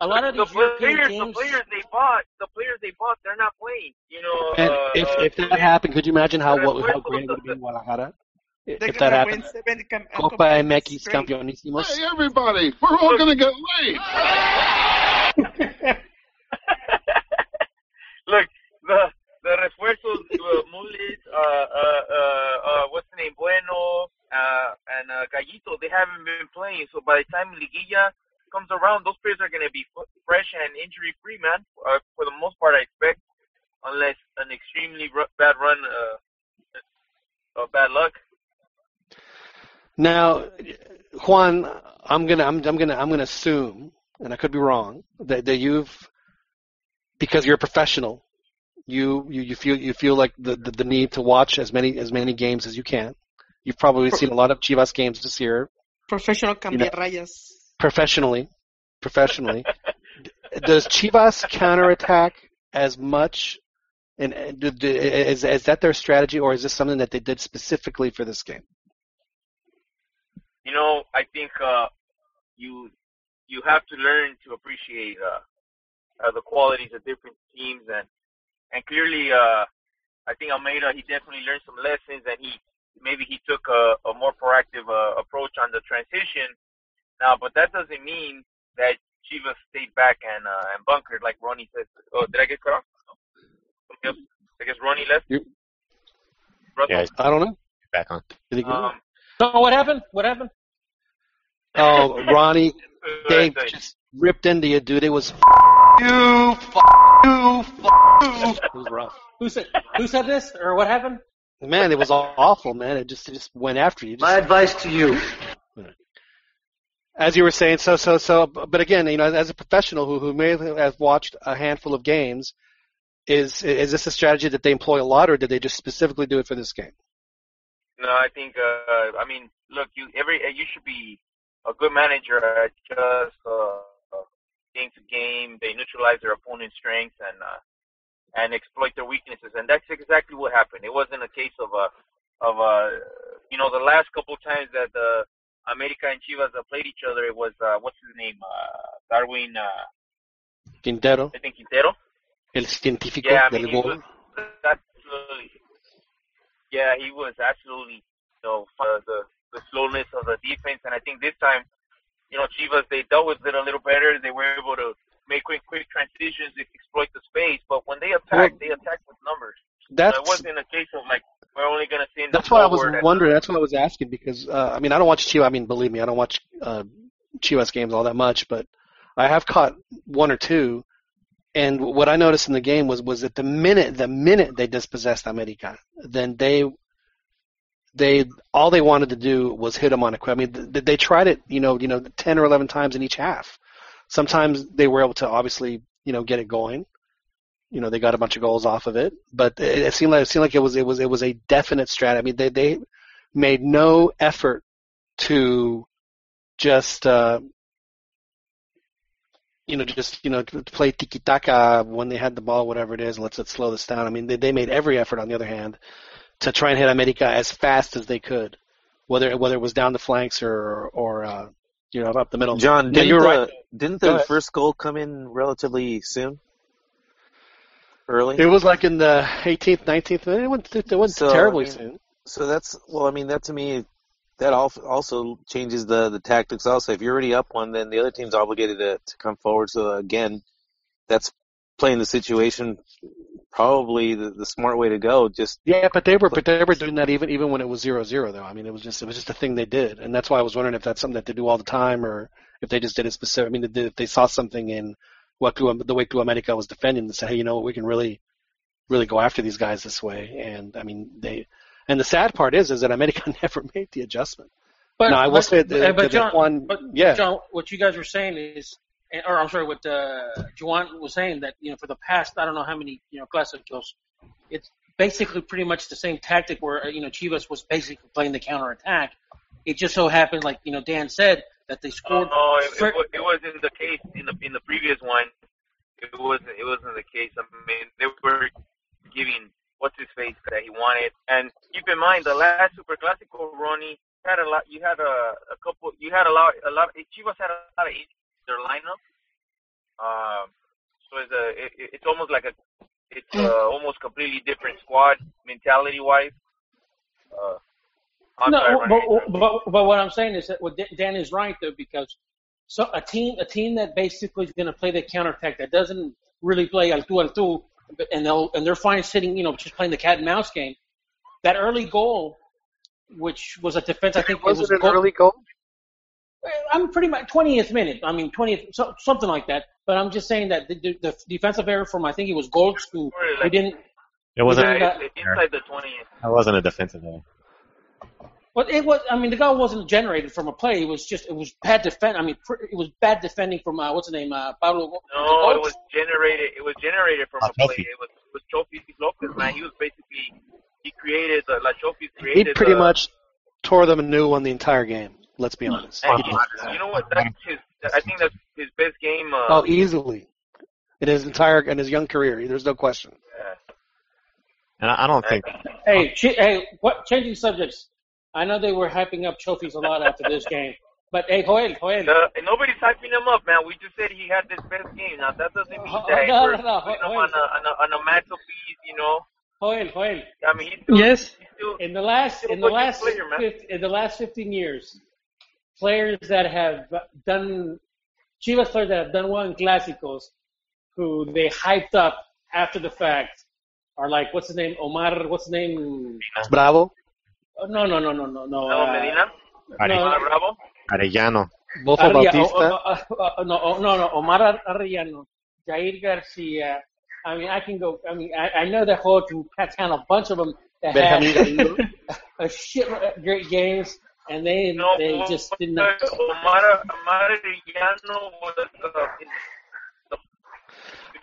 a lot of the these European players, the players they bought, the players they bought, they're not playing. You know, And uh, if uh, if that happened, could you imagine how what, how great it would be of in Guadalajara? If that gonna happened, seven cam- uh, Copa MX MX straight. Campeonísimos. Hey, everybody, we're all going to get laid. Look, the the refuerzos, uh, Mulis, uh, uh, uh, uh, what's the name, Bueno, uh, and Gallito, they haven't been playing. So by the time Liguilla comes around, those players are going to be fresh and injury free, man. For the most part, I expect, unless an extremely ru- bad run, of bad luck. Now, Juan, I'm gonna I'm, I'm gonna I'm gonna assume, and I could be wrong, that, that you've because you're a professional, you you, you feel you feel like the, the the need to watch as many as many games as you can. You've probably seen a lot of Chivas games this year Professional You know- rayas. professionally. Professionally, does Chivas counterattack as much? And and do- do- is is that their strategy, or is this something that they did specifically for this game? you know, I think uh, you you have to learn to appreciate uh, uh, the qualities of different teams, and and clearly, uh, I think Almeyda he definitely learned some lessons, and he maybe he took a, a more proactive uh, approach on the transition. Now, but that doesn't mean that Chivas stayed back and uh, and bunkered like Ronnie said. Oh, did I get cut off? No. Yep. I guess Ronnie left. You- Yeah, I don't know. back on. Did he? Um, So what happened? What happened? oh, Ronnie, Dave just ripped into you, dude. It was you, you, you. It was rough. Who said? Who said this? Or what happened? Man, it was awful, man. It just it just went after you. Just, advice to you. as you were saying, so so so. But again, you know, as a professional who who may have watched a handful of games, is is this a strategy that they employ a lot, or did they just specifically do it for this game? No, I think. Uh, I mean, look, you every you should be a good manager at just uh, game to game. They neutralize their opponent's strengths and uh, and exploit their weaknesses, and that's exactly what happened. It wasn't a case of a of a you know the last couple of times that the America and Chivas uh, played each other. It was uh, what's his name, uh, Darwin, uh, Quintero, I think Quintero. el científico Yeah, I mean, he gol. uh, yeah, he was absolutely, you know, the the slowness of the defense, and I think this time, you know, Chivas they dealt with it a little better. They were able to make quick quick transitions, exploit the space, but when they attacked, they attacked with numbers. That's so wasn't a case of like we're only going to send. That's why I was wondering. That's why I was asking because uh, I mean I don't watch Chivas. I mean believe me, I don't watch uh, Chivas games all that much, but I have caught one or two. And what I noticed in the game was was that the minute the minute they dispossessed America, then they they all they wanted to do was hit them on a quick. I mean they, they tried it, you know, you know, ten or eleven times in each half. Sometimes they were able to obviously, you know, get it going. You know, they got a bunch of goals off of it, but it, it seemed like it seemed like it was it was it was a definite strategy. I mean, they they made no effort to just uh, you know just you know to play tiki taka when they had the ball, whatever it is. And let's let's slow this down. I mean, they they made every effort. On the other hand, to try and hit America as fast as they could, whether whether it was down the flanks or or uh, you know up the middle. John, didn't you're the, right. didn't the first goal come in relatively soon? Early? It was like in the 18th, 19th minute. It went, it went So, terribly I mean, soon. So that's well, I mean, that to me, that al- also changes the the tactics. Also, if you're already up one, then the other team's obligated to, to come forward. So again, that's playing the situation probably the, the smart way to go. Just Yeah, but they were but they were doing that even even when it was zero zero though. I mean, it was just it was just a thing they did, and that's why I was wondering if that's something that they do all the time or if they just did it specific. I mean, if they saw something in what Club- the way Club America was defending and say, hey, you know we can really really go after these guys this way. And I mean, they and the sad part is is that America never made the adjustment. But, now I will but, say that, but, but that John, Juan, but yeah, John, what you guys were saying is, or I'm sorry, what uh, Juan was saying that you know for the past I don't know how many you know classicos, it's basically pretty much the same tactic where you know Chivas was basically playing the counter attack. It just so happened, like you know Dan said, that they Oh, scored. no, it, it, wa- it wasn't the case in the in the previous one. It wasn't. It wasn't the case. I mean, they were giving what's his face that he wanted. And keep in mind, the last Super Clásico, Ronnie had a lot. You had a a couple. You had a lot. A lot. Chivas had a lot of injuries in their lineup. Um, so it's a. It, it- it's almost like a. It's a almost completely different squad mentality wise. Uh, No, but, but but what I'm saying is that what Dan- Dan is right though because so a team a team that basically is going to play the counterattack that doesn't really play al tú al tú and they'll and they're fine sitting you know just playing the cat and mouse game. That early goal, which was a defense, I think it was was it an goal- early goal? I'm pretty much 20th minute. I mean 20th so, something like that. But I'm just saying that the, the, the defensive error from I think it was Goltz who, who didn't It wasn't. didn't Yeah, got- it's inside the 20. That wasn't a defensive error. But it was. I mean, the goal wasn't generated from a play. It was just. It was bad defend. I mean, pr- it was bad defending from uh, what's the name? Uh, Pablo. No, it was generated. It was generated from Ah, a play. Chofi. It was it was Chofi Lopez, man. He was basically he created the La Chofi He pretty the, much tore them a new one the entire game. Let's be honest. And He he, you know what? That's his. I think that's his best game. Uh, Oh, easily. In his entire in his young career, there's no question. yeah. And I, I don't think. Hey, ch- hey, what? Changing subjects. I know they were hyping up Chofis a lot after this game, but hey, Joel, Joel. The, nobody's hyping him up, man. We just said he had this best game. Now that doesn't mean Oh, that no, we're no, no. putting him Wait. on a, on a on a mantelpiece. You know, Joel, Joel. I mean, he's still, Yes. he's still In the last, in the last, player, man. fif- in the last 15 years, players that have done Chivas players that have done well in clásicos, who they hyped up after the fact, are like what's his name? Omar. What's his name? Bravo, Oh, no, no, no, no, no, no. Melo uh, Medina, Are- no. Omar Bravo. Arellano. Bofo Arria- Bautista. oh, oh, oh, no, oh, no, no, Omar Arellano, Jair Garcia. I mean, I can go. I mean, I, I know that whole can count a bunch of them that Benjamin had a shit great games, and they No, they just did not. Omar Omar Arellano was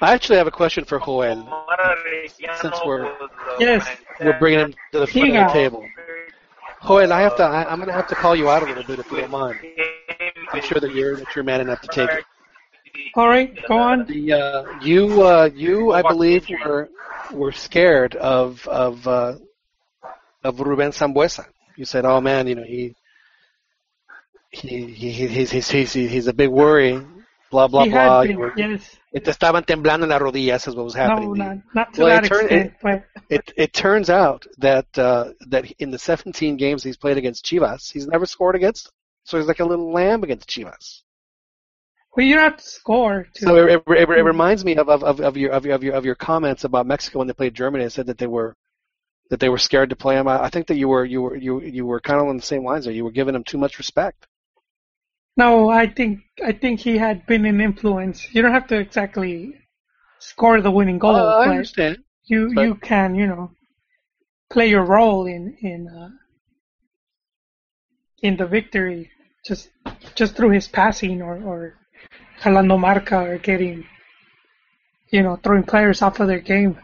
I actually have a question for Joel. Since we're- Yes. We're bringing him to the front of the table. Joel, I have to. I, I'm going to have to call you out a little bit if you don't mind. I'm sure that you're that you're man enough to take it. All right, go on. The uh, you uh, you I believe were were scared of of uh, of Ruben Sambueza. You said, "Oh man, you know he he, he he's, he's he's he's a big worry." Blah blah He blah. been, were, yes. te estaban temblando las rodillas. Is what was happening. No, not, not to Well, that it turned- extent, but it it turns out that uh, that in the 17 games he's played against Chivas, he's never scored against. So he's like a little lamb against Chivas. Well, you don't have to score. To, So it, it, it, it reminds me of, of, of, of your of your of your of your comments about Mexico when they played Germany and said that they were that they were scared to play him. I, I think that you were you were you you were kind of on the same lines there. You were giving him too much respect. no, I think I think he had been an influence. You don't have to exactly score the winning goal, Uh, I but understand. you but- you can you know play your role in in uh, in the victory just just through his passing or or jalando marca or getting you know throwing players off of their game.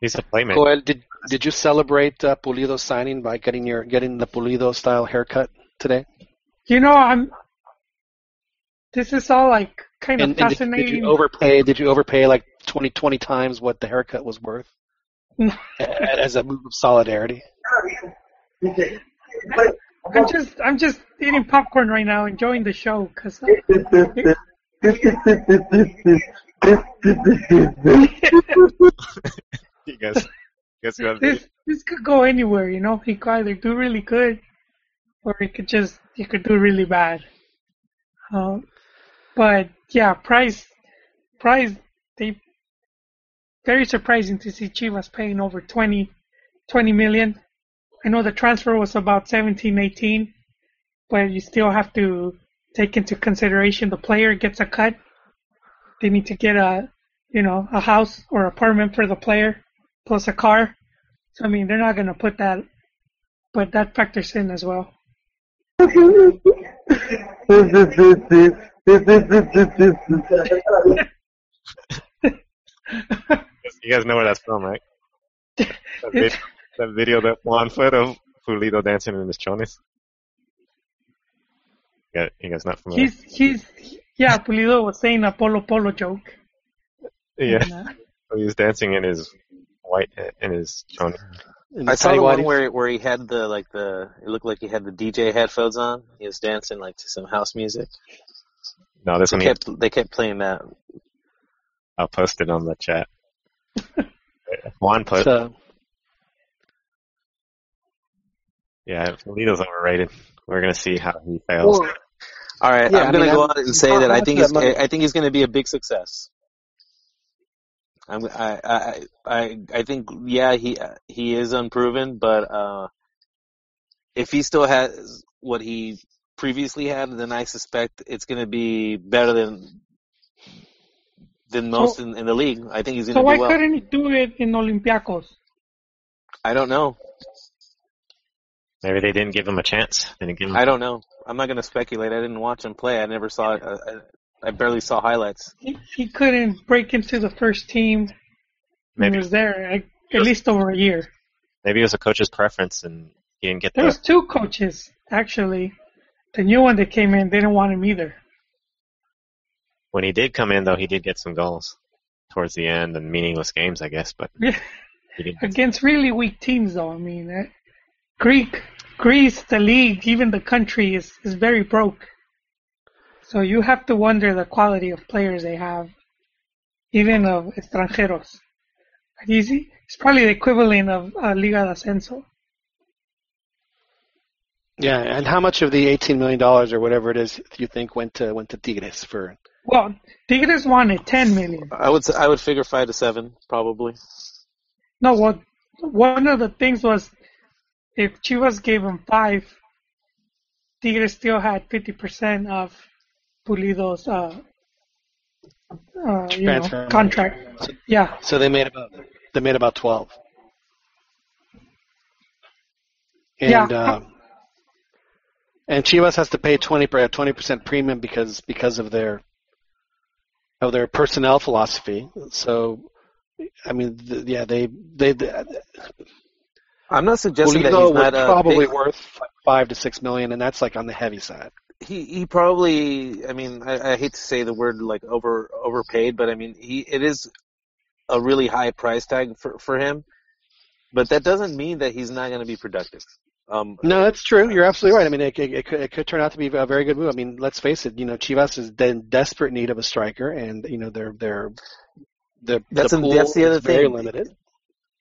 He's a playmaker. Joel, did did you celebrate uh, Pulido's signing by getting your getting the Pulido style haircut today? You know, I'm. This is all like kind of And, and did, fascinating. did you overpay? Did you overpay like 20, 20 times what the haircut was worth as a move of solidarity? I'm just I'm just eating popcorn right now, enjoying the show because You guys, guys got this this could go anywhere. You know, he could either do really good, or he could just he could do really bad. Um, but yeah, Price Price they very surprising to see Chivas paying over 20, 20 million. I know the transfer was about 17, 18, but you still have to take into consideration the player gets a cut. They need to get a, you know, a house or apartment for the player plus a car. So I mean, they're not going to put that, but that factors in as well. You guys know where that's from, right? That, vid- that video that Juan put of Pulido dancing in his chones. Yeah, you guys not familiar? He's he's yeah. Pulido was saying a polo polo joke. yeah, And, uh, he was dancing in his white in his chone. I saw the one where where he had the like the it looked like he had the DJ headphones on. He was dancing like to some house music. No, this one They he, kept they kept playing that. I'll post it on the chat. Juan put, So, yeah, Pulido's overrated. We're gonna see how he fails. well, All right, Yeah, I'm I gonna mean, go I'm- out and say that I think of that money- I think he's gonna be a big success. I'm, I, I I I think yeah he he is unproven, but uh, if he still has what he previously had, then I suspect it's going to be better than than most So- in, in the league. I think he's going so to why do well. couldn't he do it in Olympiacos? I don't know. Maybe they didn't give him a chance. They didn't give him. I don't know. I'm not going to speculate. I didn't watch him play. I never saw it. I, I, I barely saw highlights. He, he couldn't break into the first team. Maybe he was there like, at least over a year. maybe it was a coach's preference, and he didn't get There the. was two coaches actually. The new one that came in, they didn't want him either. When he did come in, though, he did get some goals towards the end and meaningless games, I guess. But Yeah. Against really weak teams, though. I mean, uh, Greek, Greece, the league, even the country is is very broke. So you have to wonder the quality of players they have, even of extranjeros. He's, it's probably the equivalent of uh, Liga de Ascenso. yeah, and how much of the eighteen million dollars or whatever it is do you think went to went to Tigres for? Well, Tigres wanted 10 million. I would s- I would figure five to seven probably. No, what one of the things was if Chivas gave him five, Tigres still had 50% of Pulido's uh, uh, you know, Transfer. contract. Yeah, So they made about they made about twelve. And Yeah. uh, and Chivas has to pay twenty per twenty percent premium because because of their of their personnel philosophy. So, I mean, th- yeah, they they. I'm not suggesting that Pulido he's was not probably big- worth five to six million, and that's like on the heavy side. He he probably I mean I, I hate to say the word like over overpaid, but I mean he it is a really high price tag for for him, but that doesn't mean that he's not going to be productive. Um, No, that's true. You're absolutely right. I mean, it, it, it, could, it could turn out to be a very good move. I mean, let's face it. You know, Chivas is in desperate need of a striker, and you know they're they're the That's the a- pool that's the other is very thing. limited.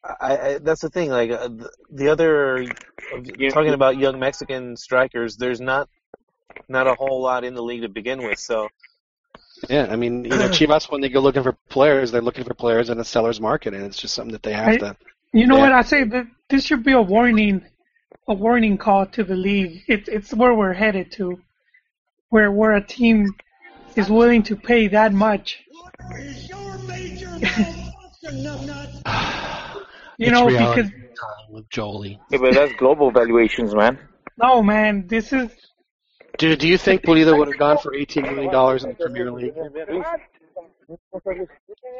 I, I that's the thing. Like uh, the, the other talking about young Mexican strikers, there's not not a whole lot in the league to begin with. So Yeah, I mean, you know, Chivas when they go looking for players, they're looking for players in a seller's market, and it's just something that they have I- to. You know Yeah. what I say? That this should be a warning, a warning call to the league. It's it's where we're headed to, where where a team is willing to pay that much. You It's know, reality because time with Jolie. Yeah, but that's global valuations, man. no man, this is Do Do you think Pulido would have gone for eighteen million dollars in the Premier League?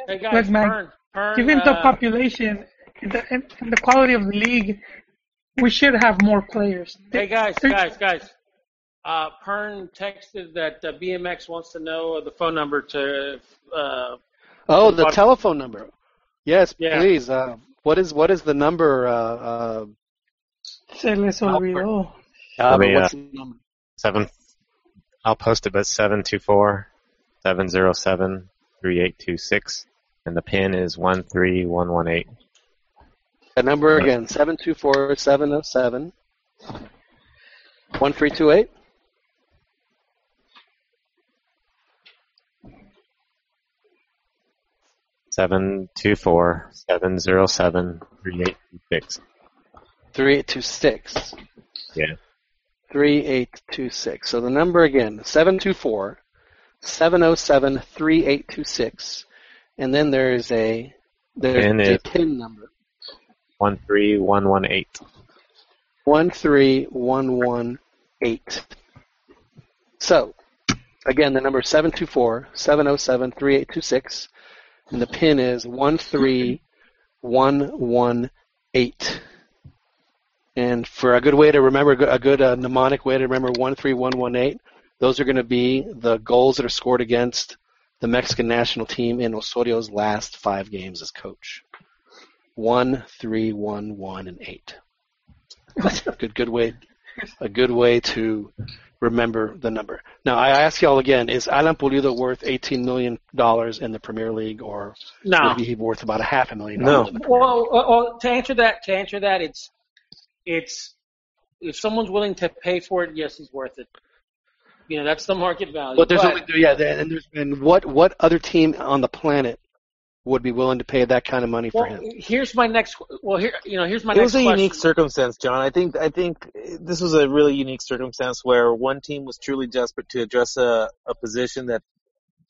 Hey guys, Look, man, Pern, Pern, given the uh, population and the, and and the quality of the league, we should have more players. Hey guys, There- guys, guys. Uh, Pern texted that uh, BMX wants to know the phone number to. Uh, Oh, the Pod- telephone number. Yes, Yeah. please. Uh, what is what is the number? Uh, uh, Se les olvidó. uh, Let me, what's the number? Seven. I'll post it, but seven two four seven zero seven three eight two six, and the pin is one three one one eight. The number again: seven two four seven zero seven one three two eight. Seven two four seven zero seven three eight two six. 3826. Yeah. 3826. So the number again, 724 707 3826. And then there's a there's a is- pin number. One three one one eight. 13118. So, again, the number is 724 707 3826. And the pin is 13118. And for a good way to remember, a good, uh, mnemonic way to remember 13118, those are going to be the goals that are scored against the Mexican national team in Osorio's last five games as coach. One, three, one, one, and eight. good, good way, a good way to remember the number. Now, I ask y'all again: Is Alan Pulido worth eighteen million dollars in the Premier League, or no. would he be worth about a half a million No. dollars? in the Premier Well, well, well, to answer that, to answer that, it's it's if someone's willing to pay for it, yes, he's worth it. You know, that's the market value. But there's But- only yeah, there- and there's been what what other team on the planet would be willing to pay that kind of money for him? here's my next. Well, here, you know, here's my it next was a question. unique circumstance, John. I think I think this was a really unique circumstance where one team was truly desperate to address a, a position that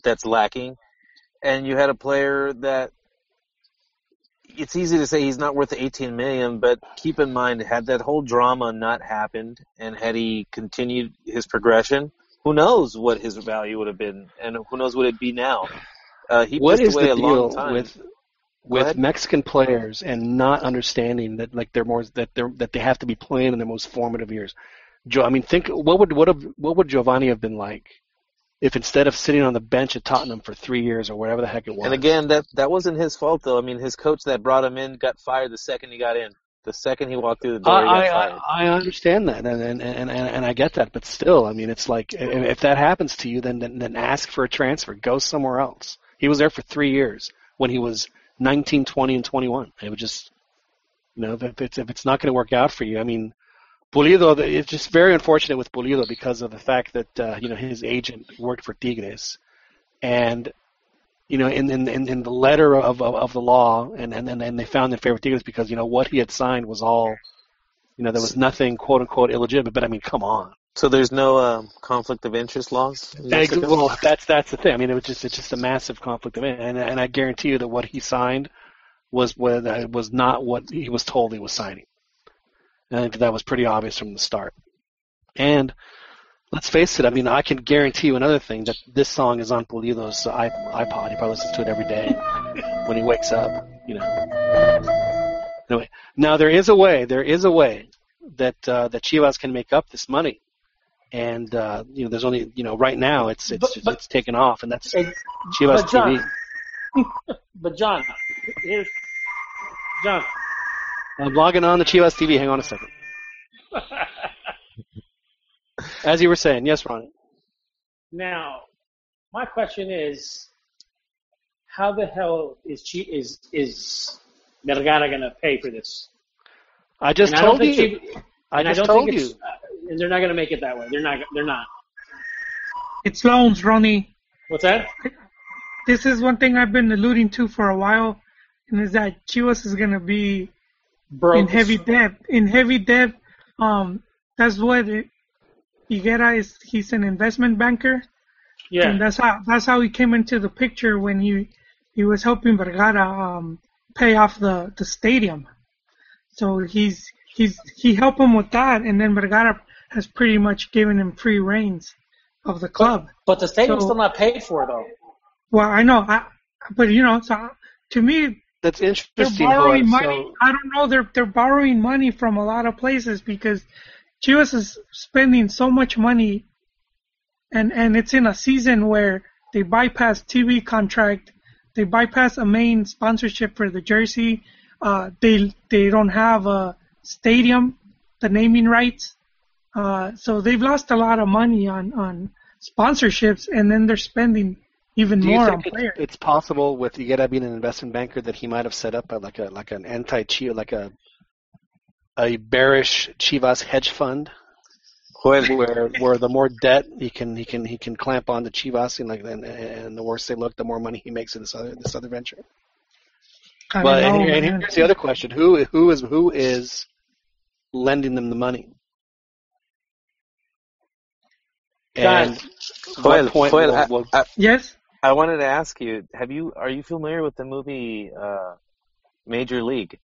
that's lacking, and you had a player that it's easy to say he's not worth 18 million, but keep in mind had that whole drama not happened and had he continued his progression, who knows what his value would have been, and who knows what it'd be now. Uh, he What is away the a deal with with Mexican players and not understanding that like they're more that they're that they have to be playing in their most formative years? Joe, I mean, think what would what have what would Giovanni have been like if instead of sitting on the bench at Tottenham for three years or whatever the heck it was? And again, that that wasn't his fault though. I mean, his coach that brought him in got fired the second he got in. The second he walked through the door, he got I, fired. I, I understand that, and, and and and I get that, but still, I mean, it's like if, if that happens to you, then, then then ask for a transfer, go somewhere else. He was there for three years when he was 19, 20, and 21. It would just, you know, if it's if it's not going to work out for you, I mean, Pulido, it's just very unfortunate with Pulido because of the fact that uh, you know his agent worked for Tigres, and you know, in in in, in the letter of, of of the law, and and and and they found in favor of Tigres because you know what he had signed was all, you know, there was nothing quote unquote illegitimate. But I mean, come on. So there's no um, conflict of interest laws. in Well, that's that's the thing. I mean, it was just it's just a massive conflict of interest, and and I guarantee you that what he signed was was was not what he was told he was signing. And I think that was pretty obvious from the start. And let's face it. I mean, I can guarantee you another thing that this song is on Pulido's iPod. He probably listens to it every day when he wakes up. You know. Anyway, now there is a way. There is a way that uh, that Chivas can make up this money. And uh, you know, there's only you know right now it's it's But- but- it's taken off, and that's Chivas but John, TV. but John, here's John. I'm logging on the Chivas TV. Hang on a second. As you were saying, yes, Ronnie. Now, my question is, how the hell is Chi- is is Vergara going to pay for this. I just And told think you. Chiv- I and just don't told you. uh, and they're not going to make it that way. They're not. They're not. It's loans, Ronnie. What's that? This is one thing I've been alluding to for a while, and is that Chivas is gonna be Broke. in heavy debt. In heavy debt. Um, that's what it, Higuera is. He's an investment banker, Yeah. and that's how that's how he came into the picture when he he was helping Vergara um, pay off the the stadium. So he's he's he helped him with that, and then Vergara has pretty much given him free reigns of the club. But the stadium's So- still not paid for though. Well, I know, I, but you know, so to me, That's interesting. they're borrowing money. So, I don't know. They're they're borrowing money from a lot of places because Chivas is spending so much money, and and it's in a season where they bypass TV contract, they bypass a main sponsorship for the jersey. Uh, they they don't have a stadium, the naming rights. Uh, so they've lost a lot of money on on sponsorships, and then they're spending even do you more on think players. it's, it's possible with Higuera being an investment banker that he might have set up a, like a like an anti Chivas like a a bearish Chivas hedge fund where where the more debt he can he can he can clamp on to Chivas and like and, and the worse they look, the more money he makes in this other this other venture. I But don't and, here- and here's the other question: who who is who is lending them the money? And Joel, what point Joel, will- I, I, Yes. I wanted to ask you: Have you are you familiar with the movie uh, Major League?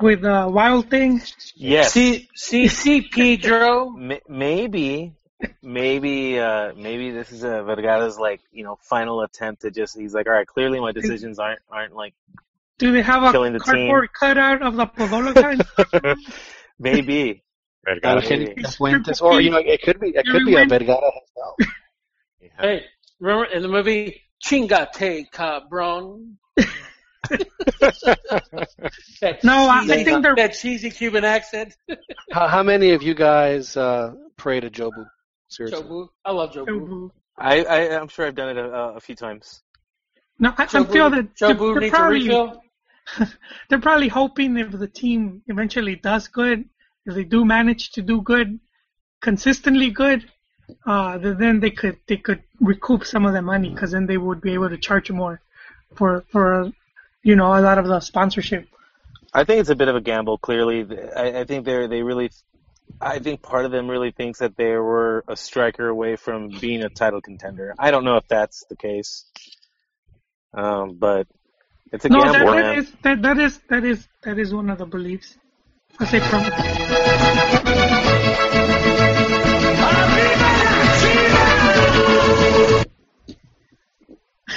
with uh, Wild Thing. Yes. See, see, see, Pedro. M- maybe, maybe, uh, maybe this is a Vergara's like you know final attempt to just. He's like, all right, clearly my decisions aren't aren't like Do they have a Killing the cardboard cutout of the Podolo guy? maybe. Vergara. Maybe. Fuentes, or you know, it could be it could be a Vergara himself. Hey, remember in the movie Chingate Cabron? That No, I- I think they're- that cheesy Cuban accent. How, how many of you guys uh, pray to Jobu? Seriously. Jobu. I love Jobu. I, I I'm sure I've done it a, a few times. No, I, I Jobu- feel that they're, Jobu they're probably they're probably hoping if the team eventually does good, if they do manage to do good, consistently good, uh, then they could they could recoup some of the money because then they would be able to charge more for for you know a lot of the sponsorship. I think it's a bit of a gamble. Clearly, I, I think they're they really. I think part of them really thinks that they were a striker away from being a title contender. I don't know if that's the case, um, but it's a No, that, gamble. that man. is that that is that is that is one of the beliefs. I say from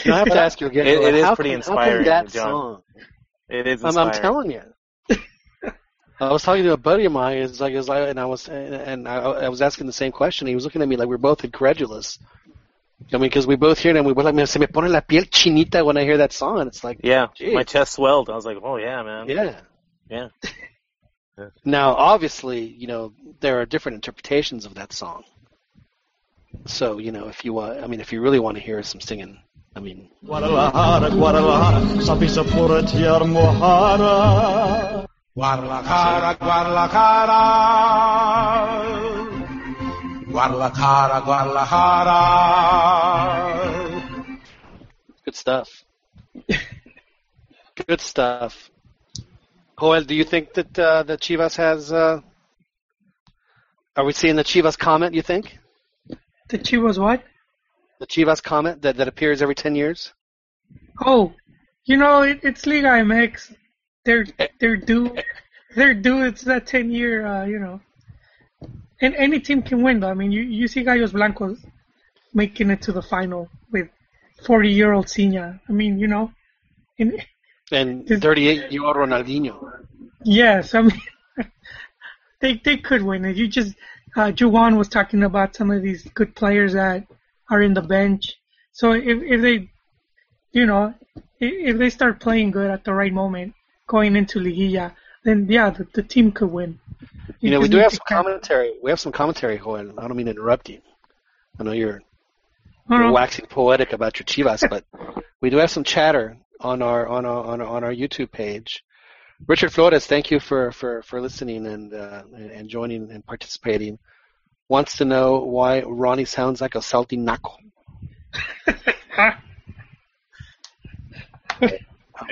I have to ask you again. It- it is pretty can- inspiring, that John. song. It is I'm, I'm telling you. I was talking to a buddy of mine. It's like, it's like, and I was, and I, I was asking the same question. He was looking at me like we are both incredulous. I mean, because we both hear it and we both like, se me pone la piel chinita when I hear that song. And it's like, Yeah, Jeez. my chest swelled. I was like, oh yeah, man. yeah. Yeah. Now, obviously, you know, there are different interpretations of that song. So, you know, if you want, I mean, if you really want to hear some singing, I mean, Guadalajara, Guadalajara, Sapisa pura tiar mohara. Guadalajara, Guadalajara. Guadalajara, Guadalajara. good stuff. good stuff. Joel, do you think that uh, the Chivas has? Uh, are we seeing the Chivas comment? You think the Chivas what? the Chivas comment that, that appears every ten years? Oh, you know it, it's Liga MX. They're they're due. They're due. It's that ten year. Uh, you know, and any team can win. Though I mean, you you see Gallos Blancos making it to the final with forty year old Sina. I mean, you know, in, And thirty-eight year old Ronaldinho. Yes, I mean they they could win it. You just uh Juan was talking about some of these good players that are in the bench. So if if they you know, if, if they start playing good at the right moment going into Liguilla, then yeah, the, the team could win. You know, we do have some commentary. We have some commentary, Joel. I don't mean to interrupt you. I know you're, you're waxing poetic about your Chivas, but we do have some chatter on our on our on our, on our YouTube page. Richard Flores, thank you for for for listening and uh, and joining and participating. Wants to know why Ronnie sounds like a salty naco.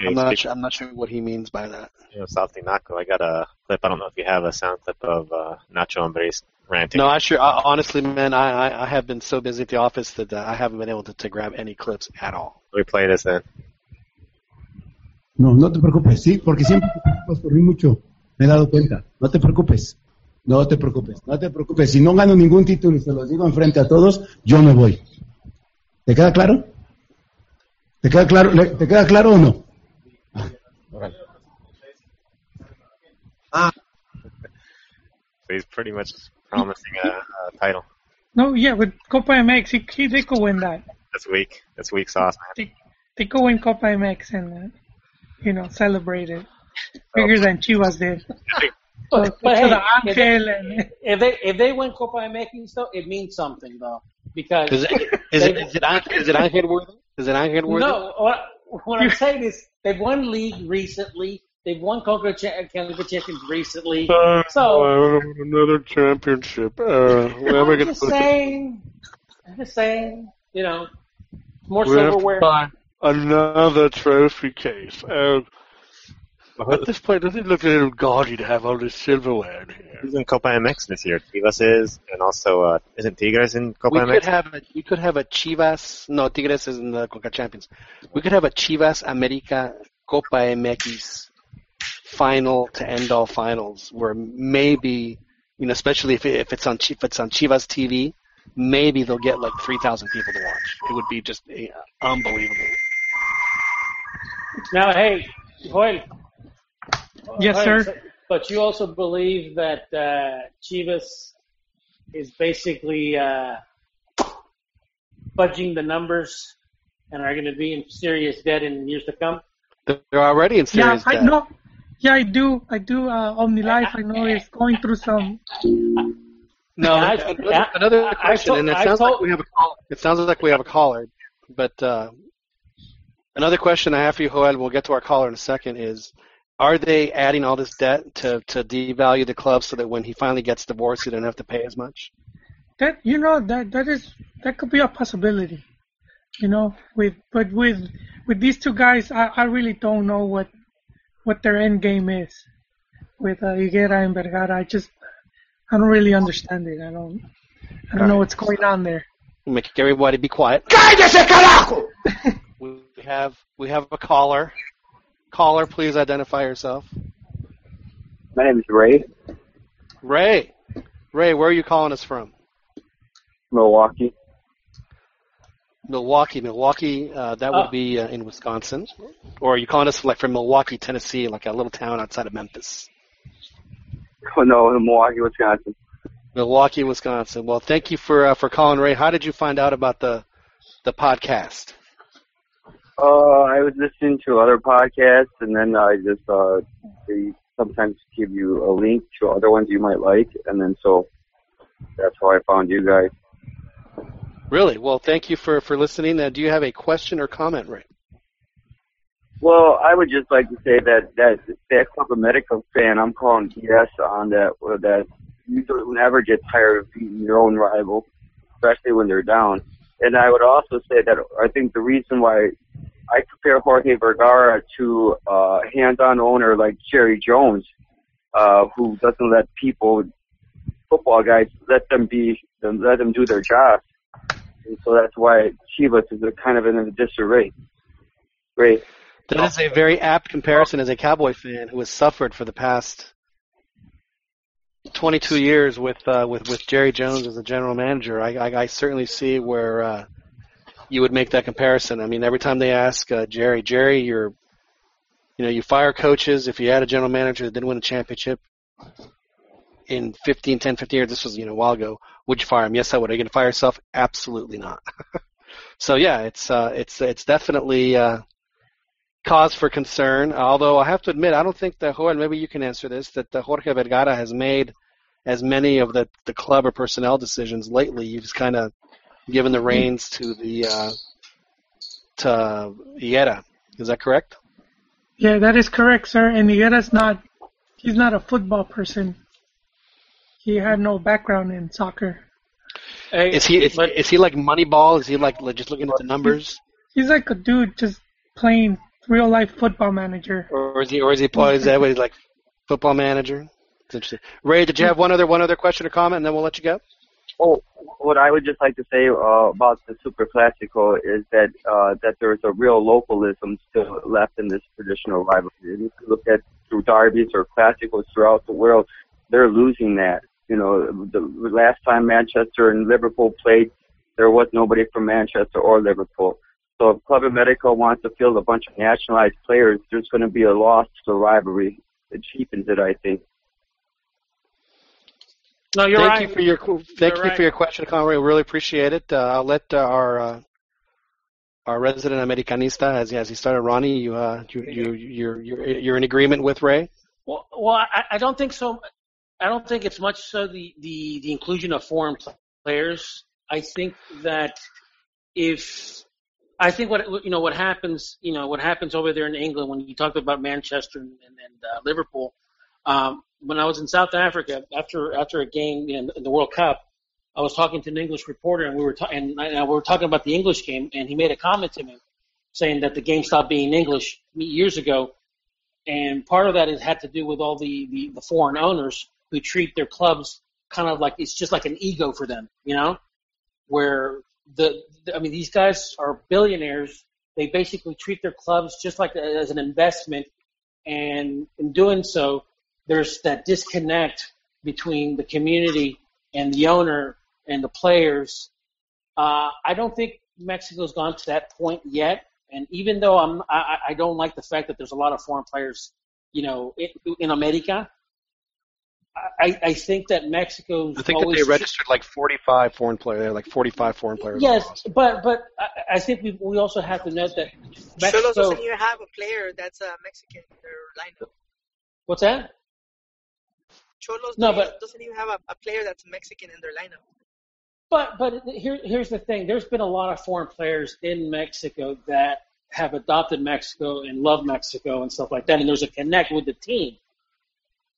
I'm not sure, I'm not sure what he means by that. You know, Salty Naco. I got a clip. I don't know if you have a sound clip of uh, Nacho Ambriz ranting. No, I sure. I, honestly, man, I, I I have been so busy at the office that uh, I haven't been able to, to grab any clips at all. We play this then. No, no te preocupes, sí, porque siempre te preocupas por mí mucho. Me he dado cuenta. No te preocupes. No te preocupes. No te preocupes. Si no gano ningún título y se los digo enfrente a todos, yo me voy. ¿Te queda claro? ¿Te queda claro, le- ¿te queda claro o no? Ah. So he's pretty much promising a, a title. No, yeah, with Copa MX, he, he, they could win that. That's weak. That's weak sauce, man. They, they could win Copa MX and, uh, you know, celebrate it. Bigger than Chivas did. But, To but the hey, if they, and if they if they win Copa MX though, it means something though because Is it is it they- is it Angel, it Angel worthy? Is it Angel worthy? No, what, what I'm saying is they've won league recently. They've won CONCACAF Champions recently. So another championship. Uh, I'm just saying, I'm just saying, you know, more We have to silverware. Buy another trophy case. Uh, at this point, doesn't it look a little gaudy to have all this silverware in here? Who's in Copa MX this year? Chivas is, and also uh, isn't Tigres in Copa we MX? could have a, we could have a Chivas. No, Tigres is in the Concachampions. We could have a Chivas America Copa MX final to end all finals, where maybe you know, especially if if it's on Chi- if it's on Chivas TV, maybe they'll get like three thousand people to watch. It would be just uh, unbelievable. Now, hey, Joel. Yes, Joel, sir. so- But you also believe that uh, Chivas is basically uh, fudging the numbers and are going to be in serious debt in years to come. They're already in serious debt. yeah, serious I debt. know. Yeah, I do. I do. Uh, OmniLife, I know is going through some. No, I- another, I- another I question, told- and it I sounds like we have a call. It sounds like we have a caller, but uh, another question I have for you, Joel. and We'll get to our caller in a second. Is are they adding all this debt to to devalue the club so that when he finally gets divorced, he doesn't have to pay as much? That you know that that is that could be a possibility. You know, with but with with these two guys, I, I really don't know what what their end game is. With uh, Higuera and Vergara, I just I don't really understand it. I don't I don't know what's going on there. Make everybody be quiet. ¡Cállese, carajo! We have we have a caller. Caller, please identify yourself. My name is Ray, Ray. Ray, where are you calling us from? Milwaukee. Milwaukee, Milwaukee. Uh, that would Oh. be uh, in Wisconsin, or are you calling us like from Milwaukee, Tennessee, like a little town outside of Memphis? Oh, no, Milwaukee, Wisconsin. Milwaukee, Wisconsin. Well, thank you for uh, for calling, Ray. How did you find out about the the podcast? Uh, I was listening to other podcasts, and then I just uh, they sometimes give you a link to other ones you might like, and then so that's how I found you guys. Really? Well, thank you for for listening. Uh, do you have a question or comment, Ray? Well, I would just like to say that that that Club America fan, I'm calling BS on that. That you don't never get tired of beating your own rival, especially when they're down. And I would also say that I think the reason why I compare Jorge Vergara to a hands-on owner like Jerry Jones, uh, who doesn't let people, football guys, let them be, let them do their jobs. And so that's why Chivas is a kind of in a disarray. Great. That is a very apt comparison as a Cowboy fan who has suffered for the past 22 years with uh, with with Jerry Jones as a general manager. I, I, I certainly see where uh, you would make that comparison. I mean, every time they ask uh, Jerry, Jerry, you're you know you fire coaches if you had a general manager that didn't win a championship in 15, 10, 15 years. This was you know a while ago. Would you fire him? Yes, I would. Are you going to fire yourself? Absolutely not. so yeah, it's uh, it's it's definitely. Uh, cause for concern. Although I have to admit, I don't think that Joel, maybe you can answer this, that the Jorge Vergara has made as many of the the club or personnel decisions lately. You've kind of given the reins to the uh, to Higuera. Is that correct? Yeah, that is correct, sir. And Higuera's not, he's not a football person. He had no background in soccer. Is he is, is he like Moneyball? Is he like, like just looking at the numbers, He's like a dude just playing real life football manager. or is he or is he is that what he's like football manager? It's interesting. Ray, did you have one other one other question or comment, and then we'll let you go? Oh, what I would just like to say uh, about the Super Classico is that uh, that there's a real localism still left in this traditional rivalry. And if you look at through derbies or classicals throughout the world, they're losing that. You know, the last time Manchester and Liverpool played, there was nobody from Manchester or Liverpool. So if Club America wants to field a bunch of nationalized players, there's going to be a loss to the rivalry. It cheapens it, I think. No, you're thank right. you for your thank You're you right. for your question, Conway. We really appreciate it. Uh, I'll let uh, our uh, our resident Americanista, as as he started, Ronnie, you uh, you you you're you're you're in agreement with Ray. Well, well, I, I don't think so. I don't think it's much so the, the, the inclusion of foreign players. I think that if I think what you know what happens you know what happens over there in England when you talk about Manchester and, and, and uh, Liverpool. Um, when I was in South Africa after after a game in, in the World Cup, I was talking to an English reporter and we were ta- and, and we were talking about the English game and he made a comment to me saying that the game stopped being English years ago. And part of that is had to do with all the, the, the foreign owners who treat their clubs kind of like it's just like an ego for them, you know, where the, I mean these guys are billionaires. They basically treat their clubs just like as an investment, and in doing so, there's that disconnect between the community and the owner and the players. Uh, I don't think Mexico's gone to that point yet. And even though I'm, I, I don't like the fact that there's a lot of foreign players, you know, in, in America. I, I think that Mexico's I think that they registered like 45 foreign players. There are like 45 foreign players. Yes, but but I, I think we we also have to note that Xolos Mexico. doesn't even have a player that's a Mexican in their lineup. What's that? Xolos No, but- doesn't even have a, a player that's Mexican in their lineup. But but here here's the thing. There's been a lot of foreign players in Mexico that have adopted Mexico and love Mexico and stuff like that, and there's a connect with the team.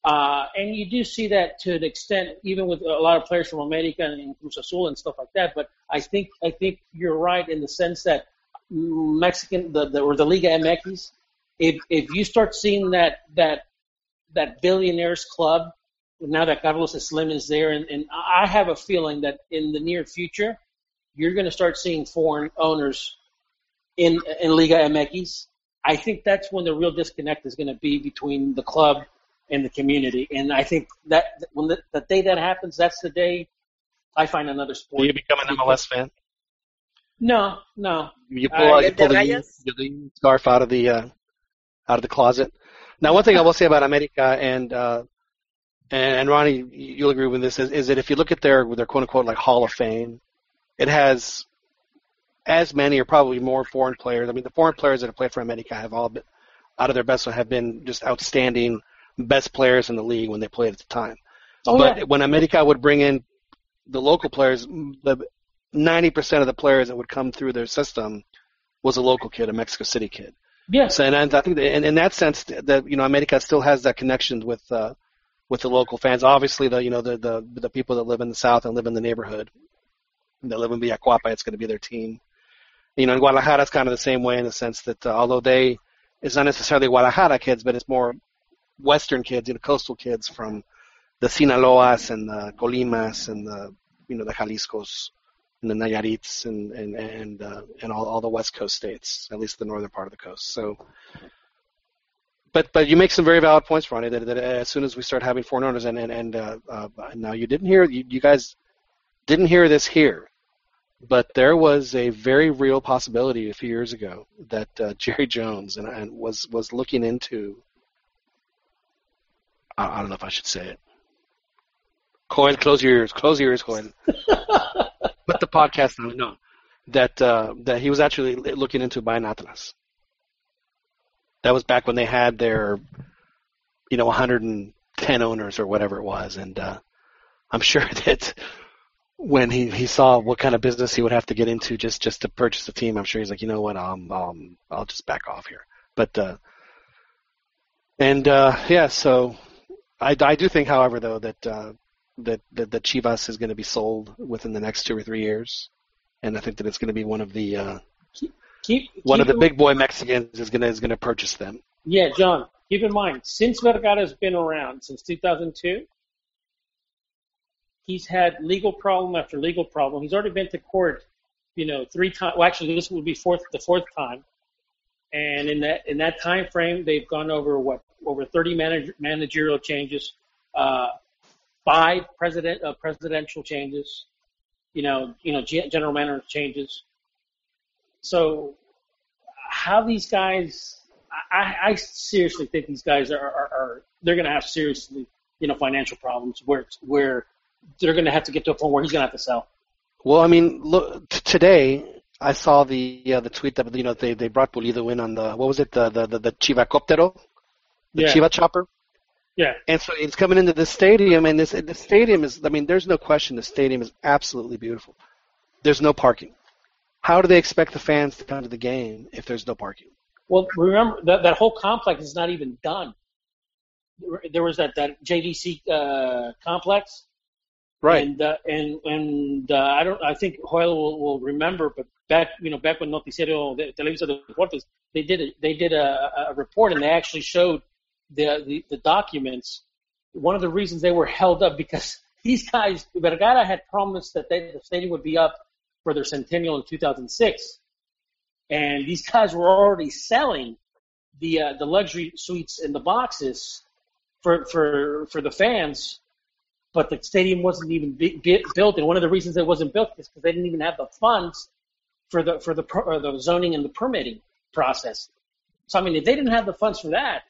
Uh, and you do see that to an extent, even with a lot of players from America and Cruz Azul and stuff like that. But I think I think you're right in the sense that Mexican the, the or the Liga MX, if if you start seeing that that that billionaires club now that Carlos Slim is there, and, and I have a feeling that in the near future, you're going to start seeing foreign owners in in Liga MX. I think that's when the real disconnect is going to be between the club and the community, and I think that when the, the day that happens, that's the day I find another sport. Do you become an MLS fan? No, no. You pull Uh, out, you the pull the, the, the scarf out of the uh, out of the closet. Now, one thing I will say about America and uh, and, and Ronnie, you'll agree with this is, is that if you look at their their quote unquote like Hall of Fame, it has as many or probably more foreign players. I mean, the foreign players that have played for America have all been out of their best have been just outstanding best players in the league when they played at the time. Oh, but yeah. when America would bring in the local players, the 90% of the players that would come through their system was a local kid, a Mexico City kid. Yes. So, and I think that in, in that sense, that you know, America still has that connection with uh, with the local fans. Obviously, the you know the, the the people that live in the south and live in the neighborhood, that live in Villa Coapa, it's going to be their team. You know, in Guadalajara, it's kind of the same way in the sense that uh, although they, it's not necessarily Guadalajara kids, but it's more Western kids, you know, coastal kids from the Sinaloas and the Colimas and the you know the Jaliscos and the Nayarits and and and uh, and all, all the West Coast states, at least the northern part of the coast. So, but but you make some very valid points, Ronnie. That, that as soon as we start having foreign owners, and and and uh, uh, now you didn't hear you, you guys didn't hear this here, but there was a very real possibility a few years ago that uh, Jerry Jones and, and was was looking into. I, I don't know if I should say it. Cohen, close your ears. Close your ears, Cohen. Let the podcast know. No, that uh, that he was actually looking into buying Atlas. That was back when they had their, you know, 110 owners or whatever it was, and uh, I'm sure that when he, he saw what kind of business he would have to get into just just to purchase a team, I'm sure he's like, you know what, um, um, I'll just back off here. But uh, and uh, yeah, so I, I do think, however, though that uh, that that, that Chivas is going to be sold within the next two or three years, and I think that it's going to be one of the uh, Keep, one keep of the big boy Mexicans is going to is to purchase them. Yeah, John, keep in mind, since Vergara's been around, since 2002, he's had legal problem after legal problem. He's already been to court, you know, three times. Well, actually, this would be fourth, the fourth time. And in that in that time frame, they've gone over what over 30 manage, managerial changes, uh, five president uh, presidential changes, you know, you know, gen- general manager changes. So, how these guys I, I seriously think these guys are, are, are they're going to have seriously, you know, financial problems where where they're going to have to get to a point where he's going to have to sell. Well, I mean, look t- today I saw the uh, the tweet that you know they they brought Pulido in on the what was it the the the, the Chivacoptero, the Yeah. Chiva chopper. Yeah. And so he's coming into the stadium, and this the stadium is. I mean, there's no question. The stadium is absolutely beautiful. There's no parking. How do they expect the fans to come to the game if there's no parking? Well, remember that that whole complex is not even done. There- was that that JVC uh, complex, Right. And uh, and and uh, I don't. I think Hoyle will, will remember, but back you know back when Noticiero de Televisa de Deportes, they did a, they did a, a report and they actually showed the, the the documents. One of the reasons they were held up because these guys Vergara had promised that they, the stadium would be up for their centennial in 2006, and these guys were already selling the uh, the luxury suites and the boxes for for for the fans but the stadium wasn't even be, built. And one of the reasons it wasn't built is because they didn't even have the funds for the for the per, or the zoning and the permitting process. So I mean, if they didn't have the funds for that,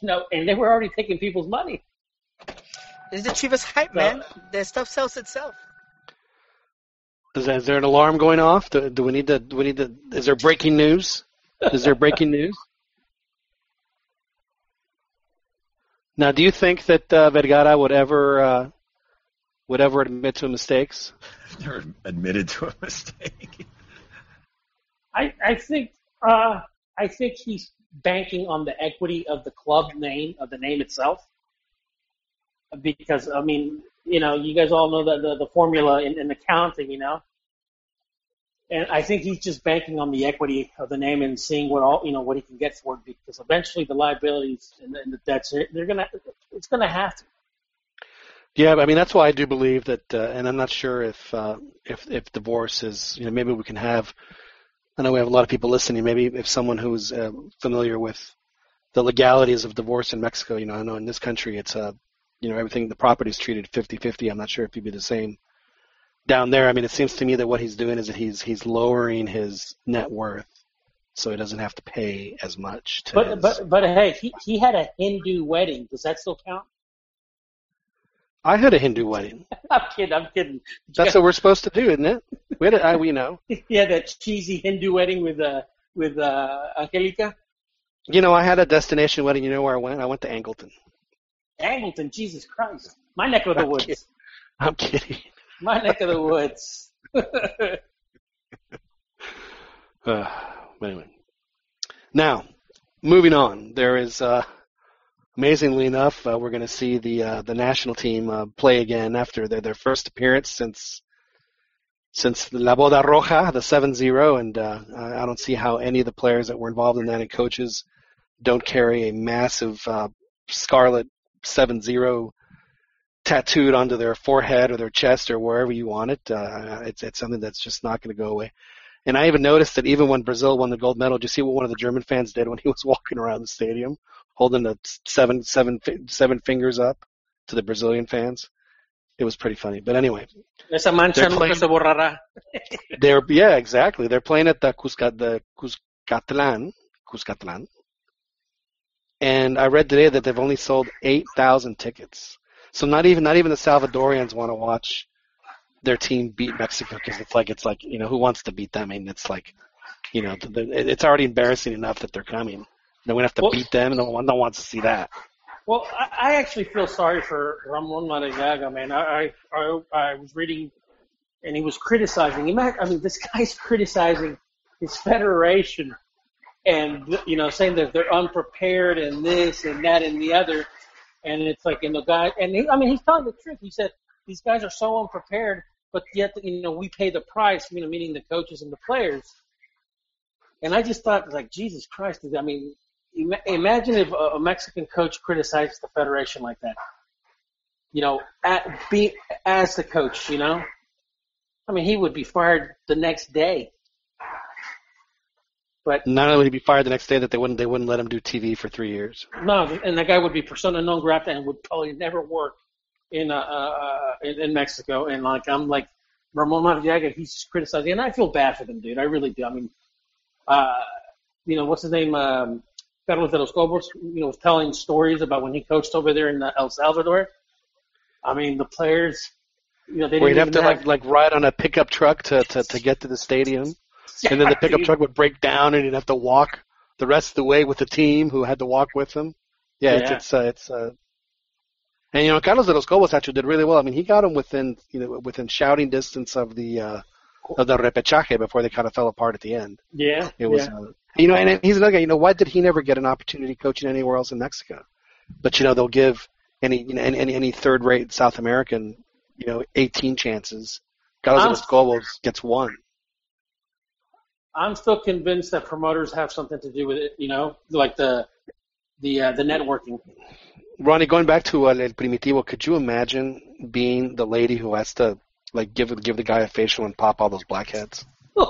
you know, and they were already taking people's money. It's the Chivas hype, man. The stuff sells itself. Is, there- is there an alarm going off? Do, do we need to? Do we need to? Is there breaking news? Is there breaking news? Now, do you think that uh, Vergara would ever uh, would ever admit to mistakes? Never admitted to a mistake. I I think uh, I think he's banking on the equity of the club name of the name itself, because I mean, you know, you guys all know the the, the formula in, in accounting, you know. And I think he's just banking on the equity of the name and seeing what all you know what he can get for it because eventually the liabilities and the, and the debts they're gonna it's gonna have to. Yeah, I mean that's why I do believe that, uh, and I'm not sure if uh, if if divorce is you know maybe we can have. I know we have a lot of people listening. Maybe if someone who's uh, familiar with the legalities of divorce in Mexico, you know, I know in this country it's uh, you know everything the property is treated 50-50. I'm not sure if it'd be the same down there. I mean, it seems to me that what he's doing is that he's he's lowering his net worth so he doesn't have to pay as much. To But his- but but hey, he he had a Hindu wedding. Does that still count? I had a Hindu wedding. I'm kidding. I'm kidding. That's what we're supposed to do, isn't it? We had a, I, we know. Yeah, that cheesy Hindu wedding with uh with uh Angelica You know, I had a destination wedding. You know where I went? I went to Angleton. Angleton. Jesus Christ, my neck of the I'm woods. kidding. I'm kidding. My neck of the woods. Uh, anyway, now moving on. There is, uh, amazingly enough, uh, we're going to see the uh, the national team uh, play again after their their first appearance since since La Boda Roja, the 7-0, and uh, I don't see how any of the players that were involved in that and coaches don't carry a massive uh, scarlet 7-0 tattooed onto their forehead or their chest or wherever you want it. Uh, it's it's something that's just not going to go away. And I even noticed that even when Brazil won the gold medal, did you see what one of the German fans did when he was walking around the stadium, holding the seven seven seven fingers up to the Brazilian fans? It was pretty funny. But anyway, Esa mancha They're nunca playing- se borrará. they're yeah, exactly. They're playing at the Cusca the Cuscatlan, Cuscatlan. And I read today that they've only sold 8,000 tickets. So not even not even the Salvadorians want to watch their team beat Mexico because it's like it's like, you know, who wants to beat them? I mean, it's like, you know, the, the, it's already embarrassing enough that they're coming. Then we have to Well- beat them, and no one no one wants to see that. Well, I, I actually feel sorry for Ramon Maradiaga, man. I, I I was reading, and he was criticizing. I mean, this guy's criticizing his federation and you know saying that they're unprepared and this and that and the other, and it's like and the guy and he, I mean he's telling the truth. He said these guys are so unprepared, but yet you know we pay the price. You know, meaning the coaches and the players. And I just thought like Jesus Christ. I mean, ima- imagine if a, a Mexican coach criticizes the federation like that. You know, at, be as the coach. You know, I mean he would be fired the next day. But Not only would he be fired the next day, that they wouldn't they wouldn't let him do TV for three years. No, and that guy would be persona non grata and would probably never work in uh, uh in, in Mexico. And like I'm like Ramon Maradiaga, he's criticizing, and I feel bad for them, dude. I really do. I mean, uh, you know, what's his name? Um, Carlos de los Cobos, you know, was telling stories about when he coached over there in uh, El Salvador. I mean, the players, you know, they didn't you'd have to like like ride on a pickup truck to to, to get to the stadium, and then the pickup truck would break down, and he'd have to walk the rest of the way with the team who had to walk with him. Yeah, it's Yeah. it's uh, it's uh, and you know Carlos de los Cobos actually did really well. I mean, he got him within you know within shouting distance of the uh, of the repechaje before they kind of fell apart at the end. Yeah, It was, yeah. uh, you know, and he's another guy. You know, why did he never get an opportunity coaching anywhere else in Mexico? But you know, they'll give any you know any any, any third-rate South American, you know, 18 chances. Carlos de los Cobos gets one. I'm still convinced that promoters have something to do with it. You know, like the the uh, the networking. Ronnie, going back to uh, El Primitivo, could you imagine being the lady who has to like give give the guy a facial and pop all those blackheads?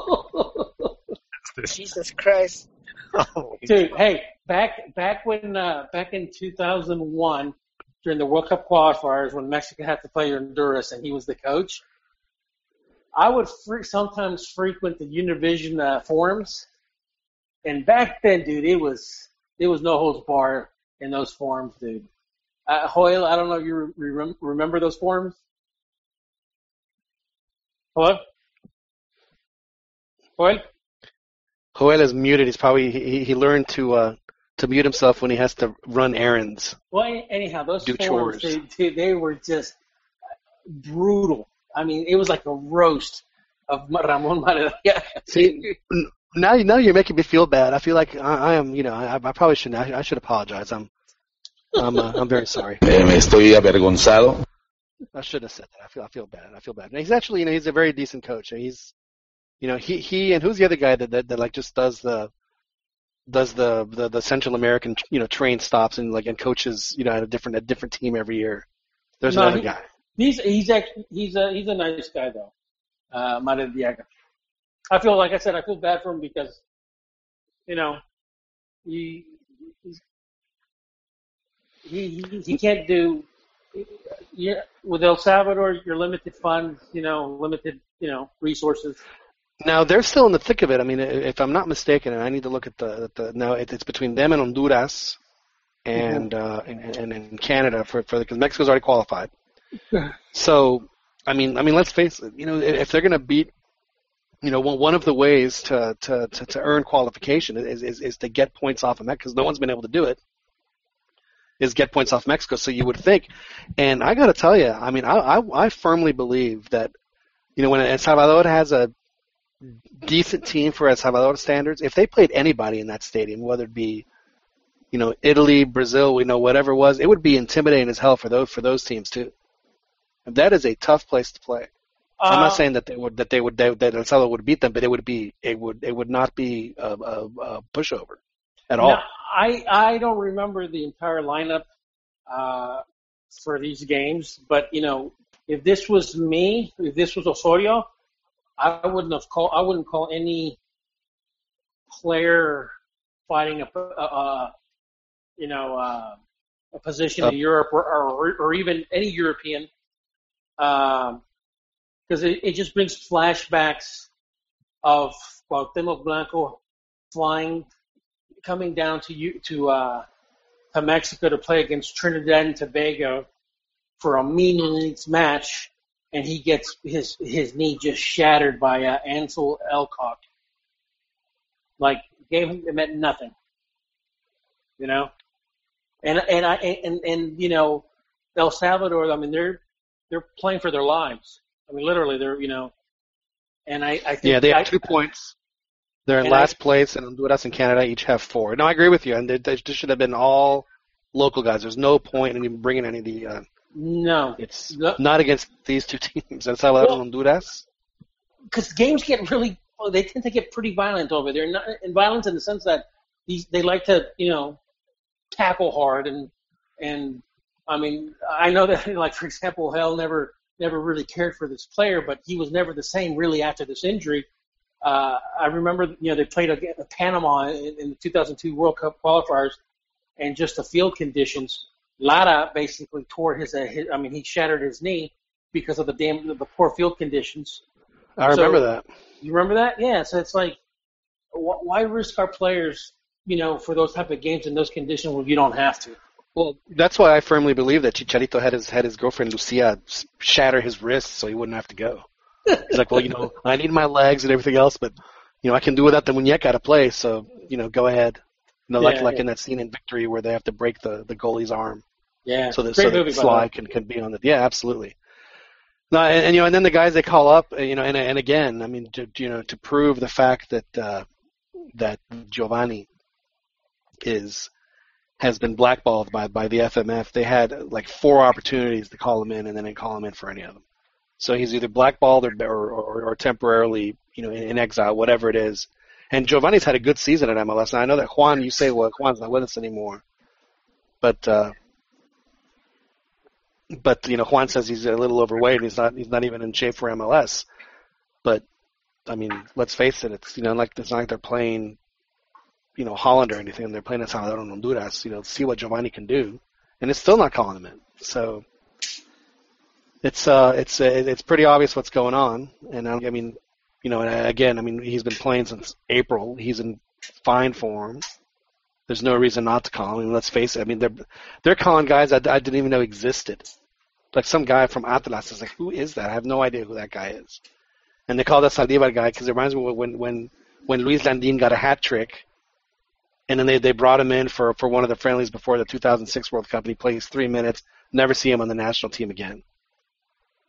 Jesus Christ. Dude, hey, back back when uh, back in 2001 during the World Cup qualifiers when Mexico had to play Honduras and he was the coach, I would fre- sometimes frequent the Univision uh, forums, and back then, dude, it was it was no holds bar in those forums, dude. Uh, Hoyle, I don't know if you re- remember those forums. Hello, Hoyle. Hoyle is muted. He's probably he, he learned to uh to mute himself when he has to run errands. Well, anyhow, those forums, they, they were just brutal. I mean, it was like a roast of Ramon Maria. See, n- now now you're making me feel bad. I feel like I, I am, you know, I, I probably shouldn't. I, I should apologize. I'm, I'm, uh, I'm very sorry. Eh, me estoy avergonzado. I shouldn't have said that. I feel, I feel bad. I feel bad. And he's actually, you know, he's a very decent coach. He's, you know, he he and who's the other guy that that, that like just does the, does the, the the Central American, you know, train stops and like and coaches, you know, at a different a different team every year. There's No, another he- guy. He's he's actually, he's a he's a nice guy though, uh, Maradiaga. I feel like I said I feel bad for him because, you know, he he's, he he, he can't do. Yeah, with El Salvador, your limited funds, you know, limited, you know, resources. Now they're still in the thick of it. I mean, if I'm not mistaken, and I need to look at the, at the now it, it's between them and Honduras, and uh, and, and, and Canada for for because Mexico's already qualified. So, I mean, I mean, let's face it. You know, if they're going to beat, you know, one of the ways to to to, to earn qualification is, is is to get points off of Mexico because no one's been able to do it. Is get points off Mexico. So you would think, and I got to tell you, I mean, I, I I firmly believe that, you know, when El Salvador has a decent team for El Salvador standards, if they played anybody in that stadium, whether it be, you know, Italy, Brazil, we know whatever it was, it would be intimidating as hell for those for those teams too. And that is a tough place to play. I'm Uh, not saying that they would that they would they, that El Salvador would beat them, but it would be it would it would not be a, a, a pushover at all. Now, I I don't remember the entire lineup uh, for these games, but you know, if this was me, if this was Osorio, I wouldn't have called. I wouldn't call any player fighting a, a, a you know uh, a position Uh, in Europe or, or or even any European, because it, it just brings flashbacks of Cuauhtemoc Blanco flying coming down to you to uh, to Mexico to play against Trinidad and Tobago for a meaningless match, and he gets his his knee just shattered by uh, Ancil Elcock. Like gave him it meant nothing, you know. And and I and and you know, El Salvador. I mean, they're they're playing for their lives. I mean, literally, they're you know. And I, I think Yeah, they have I- two points. They're in And I- last place, and Honduras and Canada each have four. No, I agree with you, and they, they should have been all local guys. There's no point in even bringing any of the. Uh, No, it's No. not against these two teams. El Salvador Well- and Honduras. because games get really well, they tend to get pretty violent over there. Not and violent in the sense that these they like to you know tackle hard and and I mean I know that like for example Hell never never really cared for this player, but he was never the same really after this injury. Uh, I remember you know they played against Panama in, in the 2002 World Cup qualifiers, and just the field conditions. Lara basically tore his, uh, his I mean he shattered his knee because of the damn the poor field conditions. I remember So- that. You remember that? Yeah. So it's like, wh- why risk our players, you know, for those type of games in those conditions when you don't have to? Well, that's why I firmly believe that Chicharito had his had his girlfriend Lucia shatter his wrist so he wouldn't have to go. He's like, well, you know, I need my legs and everything else, but you know, I can do without the muñeca to play. So you know, go ahead. You know, like Yeah, like yeah. in that scene in Victory where they have to break the the goalie's arm Yeah. so that Great so that movie, Sly can can be on the yeah, absolutely. No, and, and you know, and then the guys they call up, you know, and and again, I mean, to, you know, to prove the fact that uh, that Giovani is has been blackballed by by the FMF. They had like four opportunities to call him in, and then didn't call him in for any of them. So he's either blackballed or or, or, or temporarily, you know, in, in exile, whatever it is. And Giovani's had a good season at MLS. And I know that Juan, you say, well, Juan's not with us anymore, but uh, but you know, Juan says he's a little overweight. He's not he's not even in shape for MLS. But I mean, let's face it, it's you know, like it's not like they're playing you know, Holland or anything. and They're playing in Salvador and Honduras, you know, see what Giovani can do, and it's still not calling him in. So it's uh, it's uh, it's pretty obvious what's going on. And I, I mean, you know, and again, I mean, he's been playing since April. He's in fine form. There's no reason not to call him. I mean, let's face it. I mean, they're they're calling guys I, I didn't even know existed. Like some guy from Atlas is like, who is that? I have no idea who that guy is. And they call that Saldivar guy because it reminds me when when when Luis Landin got a hat trick and then they they brought him in for for one of the friendlies before the 2006 World Cup, and he plays three minutes. Never see him on the national team again.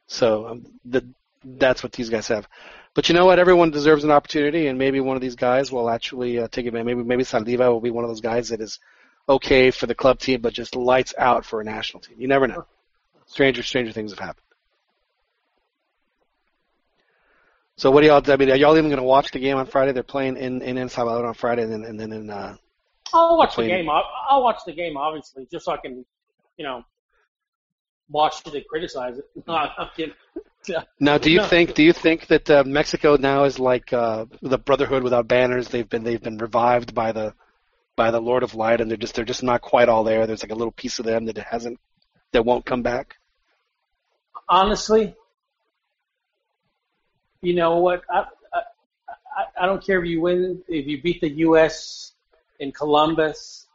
So um, the, that's what these guys have. But you know what? Everyone deserves an opportunity, and maybe one of these guys will actually uh, take advantage. Maybe maybe Saldiva will be one of those guys that is okay for the club team, but just lights out for a national team. You never know. Stranger stranger things have happened. So what do y'all? I mean, are y'all even going to watch the game on Friday? They're playing in in El Salvador on Friday, and then and then in uh, I'll watch the game. I'll, I'll watch the game, obviously, just so I can, you know, watch it and criticize it. No, I'm kidding. Now, do you No. think do you think that uh, Mexico now is like uh, the Brotherhood without banners? They've been they've been revived by the by the Lord of Light, and they're just they're just not quite all there. There's like a little piece of them that hasn't that won't come back. honestly, you know what? I I- I don't care if you win, if you beat the U.S. in Columbus.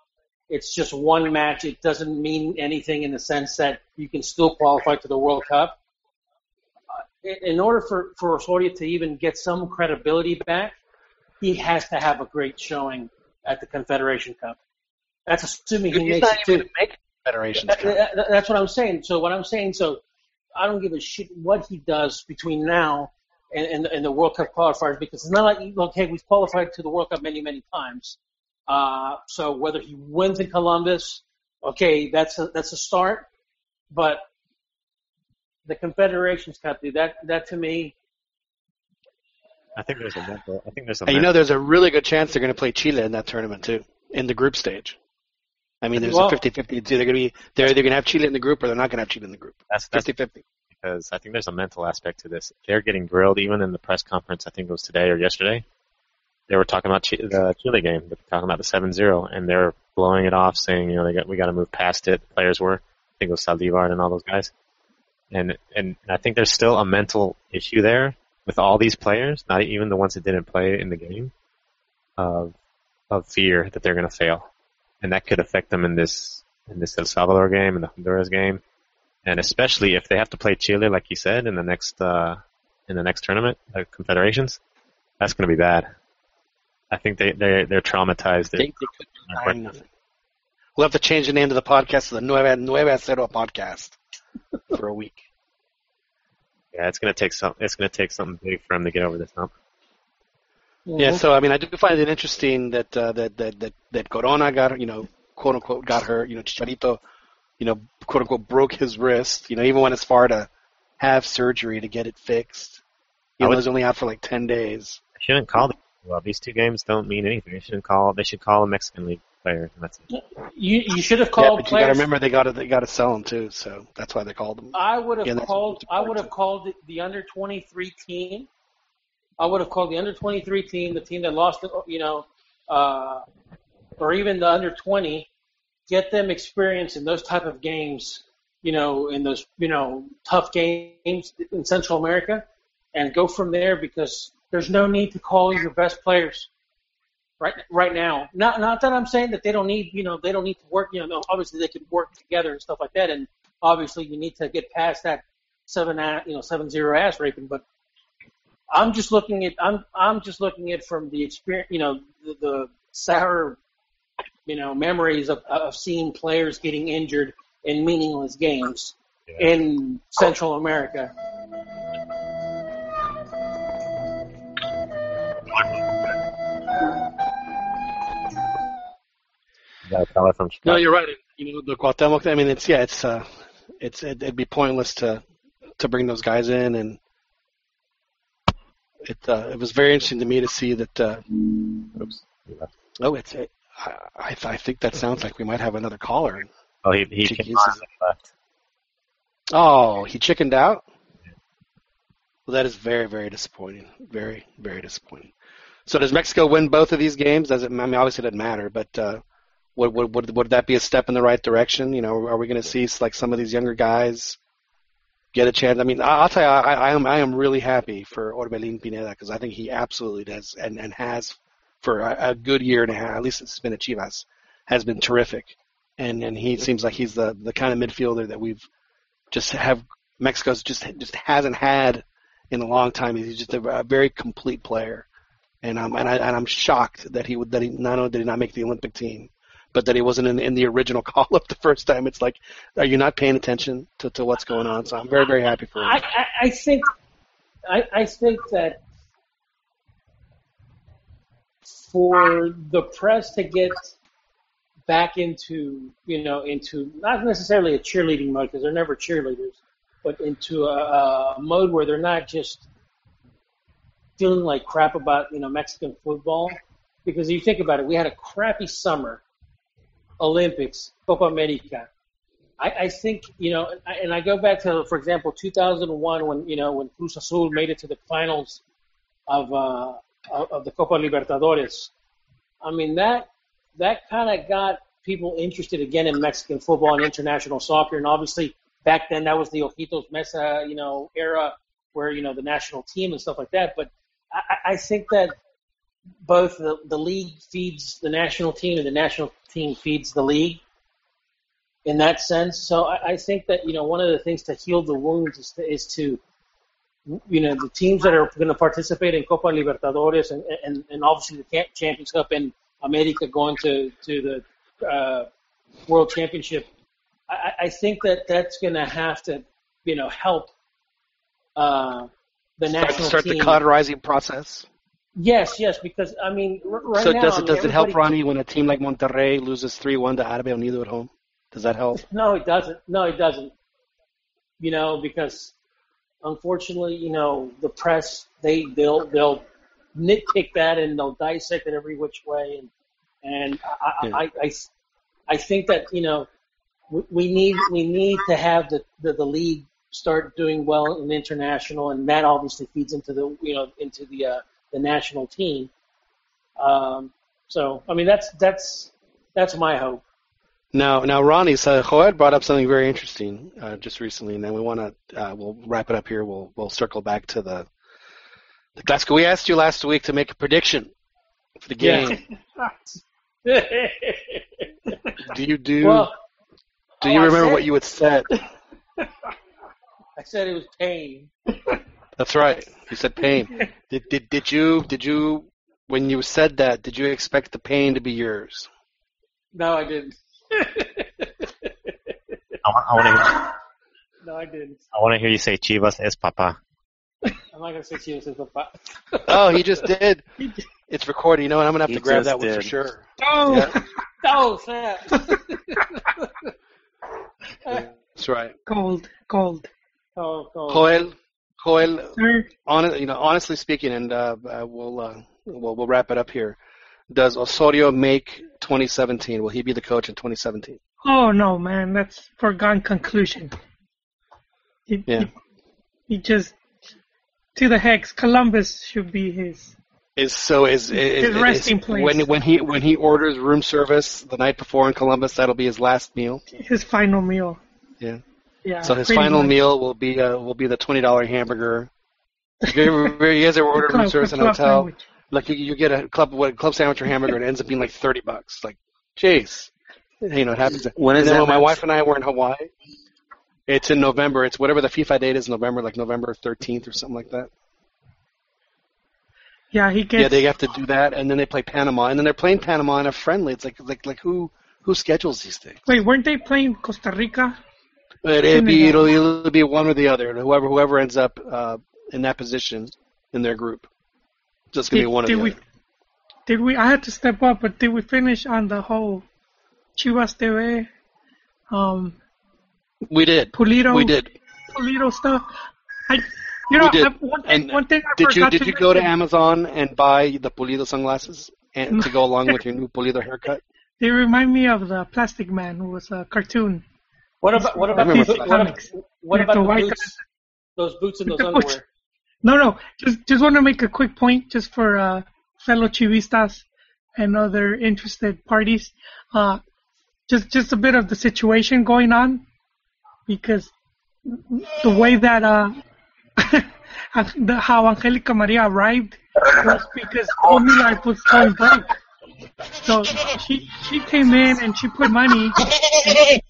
It's just one match. It doesn't mean anything in the sense that you can still qualify to the World Cup. Uh, in- order for for Osorio to even get some credibility back, he has to have a great showing at the Confederation Cup. That's assuming he makes it too. That- Cup. that- that- that's what I'm saying. So what I'm saying, so I don't give a shit what he does between now and, and, and the World Cup qualifiers because it's not like okay, we've qualified to the World Cup many many times. Uh, so whether he wins in Columbus, okay, that's a, that's a start. But the Confederations Cup, dude, that that to me, I think there's a mental. I think there's a. And you know, there's a really good chance they're going to play Chile in that tournament too, in the group stage. I mean, there's Well- a 50-50. It's either going to be they're either going to have Chile in the group or they're not going to have Chile in the group. that's that's 50-50. because I think there's a mental aspect to this. They're getting grilled even in the press conference. I think it was today or yesterday. They were talking about the Chile game. They were talking about the 7-0, and they're blowing it off, saying, you know, they got we got to move past it. Players were, I think it was Saldivar and all those guys, and and I think there's still a mental issue there with all these players, not even the ones that didn't play in the game, of of fear that they're going to fail, and that could affect them in this in this El Salvador game and the Honduras game and especially if they have to play Chile, like you said, in the next uh, in the next tournament, uh, Confederations, that's going to be bad. I think they they they're traumatized. They, they could do nine nothing. We'll have to change the name of the podcast to the Nueve, Nueve Cero podcast for a week. Yeah, it's going to take some. It's going to take something big for him to get over this hump. Yeah, so I mean, I do find it interesting that uh, that that that that Corona got you know quote unquote got hurt. You know, Chicharito, you know, quote unquote broke his wrist. You know, even went as far to have surgery to get it fixed. I know, would- he was only out for like ten days. I shouldn't call them. Well, these two games don't mean anything. They shouldn't call. They should call a Mexican league player. And that's it. You you should have called. Yeah, called but you got to remember they got to they got to sell them too, so that's why they called them. I would have Yeah, called. I would have called the under twenty three team. I would have called the under twenty three team, the team that lost, it, you know, uh, or even the under twenty. Get them experience in those type of games, you know, in those you know tough games in Central America, and go from there because there's no need to call your best players right right now. Not not that I'm saying that they don't need you know they don't need to work. You know, obviously they could work together and stuff like that, and obviously you need to get past that seven a- you know seven zero ass raping. But I'm just looking at I'm I'm just looking at from the experience you know the, the sour you know memories of of seeing players getting injured in meaningless games in Central America. From No, you're right. You know, the Cuauhtemoc. I mean, it's yeah, it's uh, it's it, it'd be pointless to to bring those guys in, and it uh, it was very interesting to me to see that. Uh, Oops. left. oh, it's it, I I I think that sounds like we might have another caller. Oh, he he Chiquis came on is- and left. Oh, he chickened out. Well, that is very very disappointing. Very very disappointing. So does Mexico win both of these games? Does it? I mean, obviously it doesn't matter, but. Uh, would, would, would, would that be a step in the right direction? You know, are we going to see like some of these younger guys get a chance? I mean, I- I'll tell you, I, I am I am really happy for Orbelin Pineda because I think he absolutely does and, and has for a, a good year and a half. At least it's been at Chivas, has been terrific, and and he seems like he's the the kind of midfielder that we've just have Mexico's just just hasn't had in a long time. He's just a, a very complete player, and I'm and I and I'm shocked that he would that he not only did he not make the Olympic team, but that he wasn't in, in the original call up the first time. It's like, are you not paying attention to, to what's going on? So I'm very very happy for him. I, I, I think I, I think that for the press to get back into you know into not necessarily a cheerleading mode because they're never cheerleaders, but into a, a mode where they're not just feeling like crap about you know Mexican football. Because if you think about it, we had a crappy summer, Olympics, Copa America. I, I think you know, and I- and I go back to, for example, 2001 when you know when Cruz Azul made it to the finals of uh, of the Copa Libertadores. I mean that that kind of got people interested again in Mexican football and international soccer, and obviously back then that was the Ojitos Meza you know era where you know the national team and stuff like that. But I I think that both the, the league feeds the national team and the national team feeds the league in that sense. So I, I think that you know one of the things to heal the wounds is to, is to you know the teams that are going to participate in Copa Libertadores and and, and obviously the Champions Cup and America going to to the uh, World Championship. I, I- think that that's going to have to you know help uh, the Start, national start team. the cauterizing process. Yes, yes, because I mean, r- right so now, does I it mean, does it help Ronnie when a team like Monterrey loses three one to Árabe Unido at home? Does that help? No, it doesn't. No, it doesn't. You know, because unfortunately, you know, the press they they'll they'll nitpick that and they'll dissect it every which way, and and I Yeah. I, I, I think that you know we, we need we need to have the, the the league start doing well in international, and that obviously feeds into the you know into the uh, the national team. Um, so I mean that's that's that's my hope. Now, now, Ronnie, so Joel brought up something very interesting uh, just recently, and then we want to uh, we'll wrap it up here. We'll we'll circle back to the the Glasgow. We asked you last week to make a prediction for the game. Yeah. Do you do? Well, do you oh, remember said- what you had said? I said it was pain. That's right. You said pain. Did did did you did you when you said that? Did you expect the pain to be yours? No, I didn't. I want, I want to. No, I didn't. I want to hear you say Chivas es papa. I'm not gonna say Chivas es papá. Oh, he just did. It's recorded. You know what? I'm gonna have He to grab just that one for sure. Oh, Yeah. Oh, snap. That's right. cold, cold. oh, cold. Joel, Joel, Sir, you know, honestly speaking, and uh, uh, we'll, uh, we'll we'll wrap it up here. Does Osorio make 2017? Will he be the coach in 2017? Oh no, man, that's foregone conclusion. He, Yeah. he, he just to the hex. Columbus should be his. Is so is, is, His is- resting place. when when he when he orders room service the night before in Columbus, that'll be his last meal. His final meal. Yeah. Yeah. So his final much. meal will be uh, will be the twenty dollar hamburger. If you, ever, you guys ever order room service in a club hotel? sandwich. Like you, you get a club what club sandwich or hamburger, and it ends up being like thirty bucks. Like, jeez, you know it happens. When is and that when my wife and I were in Hawaii, it's in November. It's whatever the FIFA date is, in November, like November thirteenth or something like that. Yeah, he gets. Yeah, they have to do that, and then they play Panama, and then they're playing Panama in a friendly. It's like like like who who schedules these things? Wait, weren't they playing Costa Rica? But it'll be it'll, it'll be one or the other. Whoever whoever ends up uh, in that position in their group, just gonna be Did- one or did the we, other. Did we? I had to step up, but did we finish on the whole Chivas TV, um, We did. Pulido? We did. Pulido stuff? I, you know, we did. I, one thing, and one thing I did you did you go to Amazon and buy the Pulido sunglasses and to go along with your new Pulido haircut? They remind me of the Plastic Man, who was a cartoon. What about what about remember the, that. what about, what about the the white boots? Those boots and those The boots. underwear. No, no, just just want to make a quick point, just for uh, fellow Chivistas and other interested parties. Uh, just just a bit of the situation going on, because the way that uh, the, how Angelica Maria arrived was because OmniLife was going broke. So she she came in and she put money.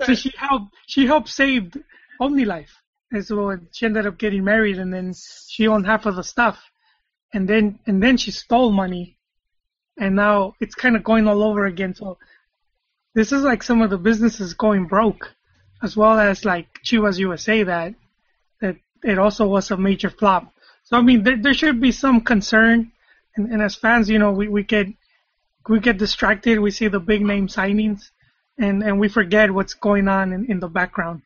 so she helped she helped save OmniLife. And so she ended up getting married and then she owned half of the stuff. And then and then she stole money. And now it's kind of going all over again. So this is like some of the businesses going broke, as well as like Chivas USA that that it also was a major flop. So I mean, there, there should be some concern, and, and as fans, you know, we, we get we get distracted. We see the big name signings, and and we forget what's going on in, in the background.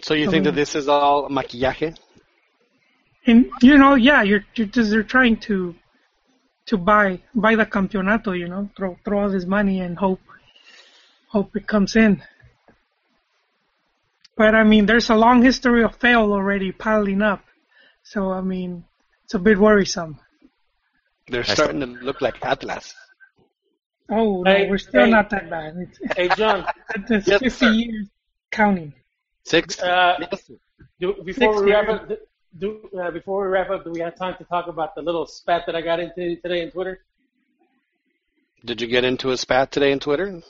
So you think that this is all maquillaje? And you know, yeah, you're you're just they're trying to to buy buy the campeonato, you know, throw throw all this money and hope hope it comes in. But I mean, there's a long history of fail already piling up, so I mean, it's a bit worrisome. They're starting to look like Atlas. Oh no, Hey, we're still hey. not that bad. It's, Hey John, it's Yes, 50 sir. years counting. Six. uh, do, before Six we wrap up, do, uh, before we wrap up, do we have time to talk about the little spat that I got into today on Twitter? Did you get into a spat today on Twitter?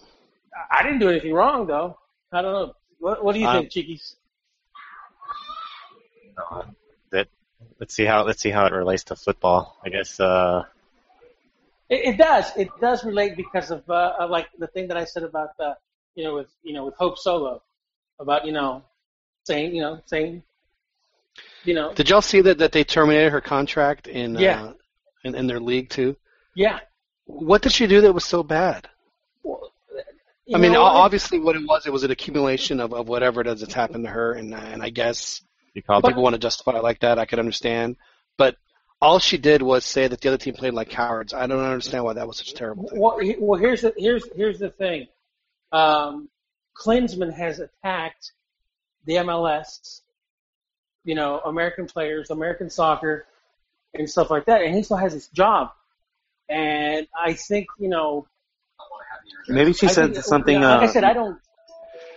I didn't do anything wrong though. I don't know. What, what do you Um, think, Cheekies? Uh, that let's see how let's see how it relates to football. I guess uh, It, it does. It does relate because of, uh, of like the thing that I said about the, you know, with you know with Hope Solo, about you know, saying you know saying, you know, Did y'all see that that they terminated her contract in Yeah. uh, in, in their league too? yeah. What did she do that was so bad? You I mean, know, o- obviously, what it was, it was an accumulation of, of whatever it is that's happened to her, and and I guess you called people want to justify it like that. I could understand, but all she did was say that the other team played like cowards. I don't understand why that was such a terrible thing. Well, he- well, here's the here's here's the thing. Um, Klinsmann has attacked the MLS, you know, American players, American soccer, and stuff like that, and he still has his job. And I think you know, Maybe she I said think- something. Like I uh, said, I don't.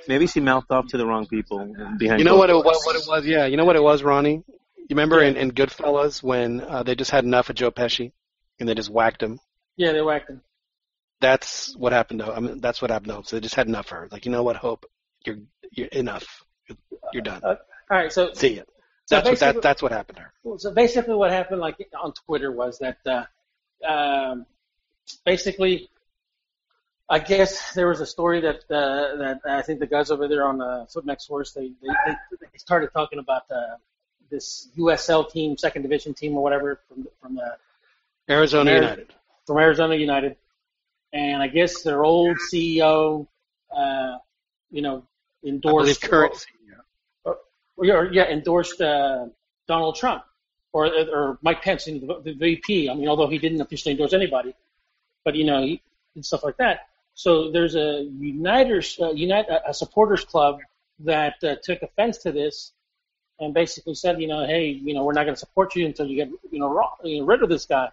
Maybe she mouthed off to the wrong people behind. You know what it, closed what, what it was? Yeah, you know what it was, Ronnie. You remember in, in Goodfellas when uh, they just had enough of Joe Pesci and they just whacked him. Yeah, they whacked him. That's what happened to. I mean, that's what happened to Hope. So they just had enough of her. Like, you know what, Hope, you're you're enough. You're done. All right, so See ya. so That's what that, that's what happened to her. So basically, what happened, like on Twitter, was that uh, um, basically, I guess there was a story that uh, that I think the guys over there on the Foot Next Horse they they, they, they started talking about uh, this USL team, second division team or whatever from from the Arizona Ameri- United. from Arizona United, and I guess their old CEO, uh, you know, endorsed current. or, or yeah, endorsed uh, Donald Trump or or Mike Pence, you know, the, the VP. I mean, although he didn't officially endorse anybody, but you know, he, and stuff like that. So there's a Uniters, uh, Unite, a supporters club that uh, took offense to this and basically said, you know, hey, you know, we're not going to support you until you get, you know, you know, rid of this guy.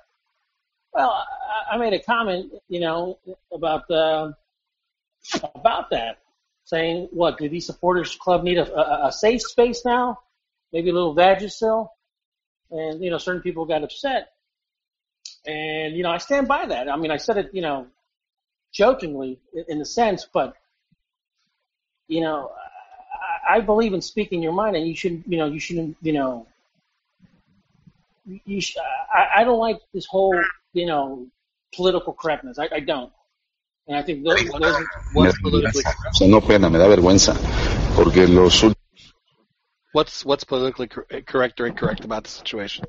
Well, I, I made a comment, you know, about uh, about that, saying, what, do these supporters club need a, a, a safe space now? Maybe a little Vagisil? And, you know, certain people got upset. And, you know, I stand by that. I mean, I said it, you know, jokingly in- in a sense, but, you know, I, I believe in speaking your mind and you shouldn't, you know, you shouldn't, you know, you sh- I, I don't like this whole, you know, political correctness. I, I don't. And I think those, those What's politically O sea, no pena, me da vergüenza. Porque los what's what's politically cor- correct or incorrect about the situation?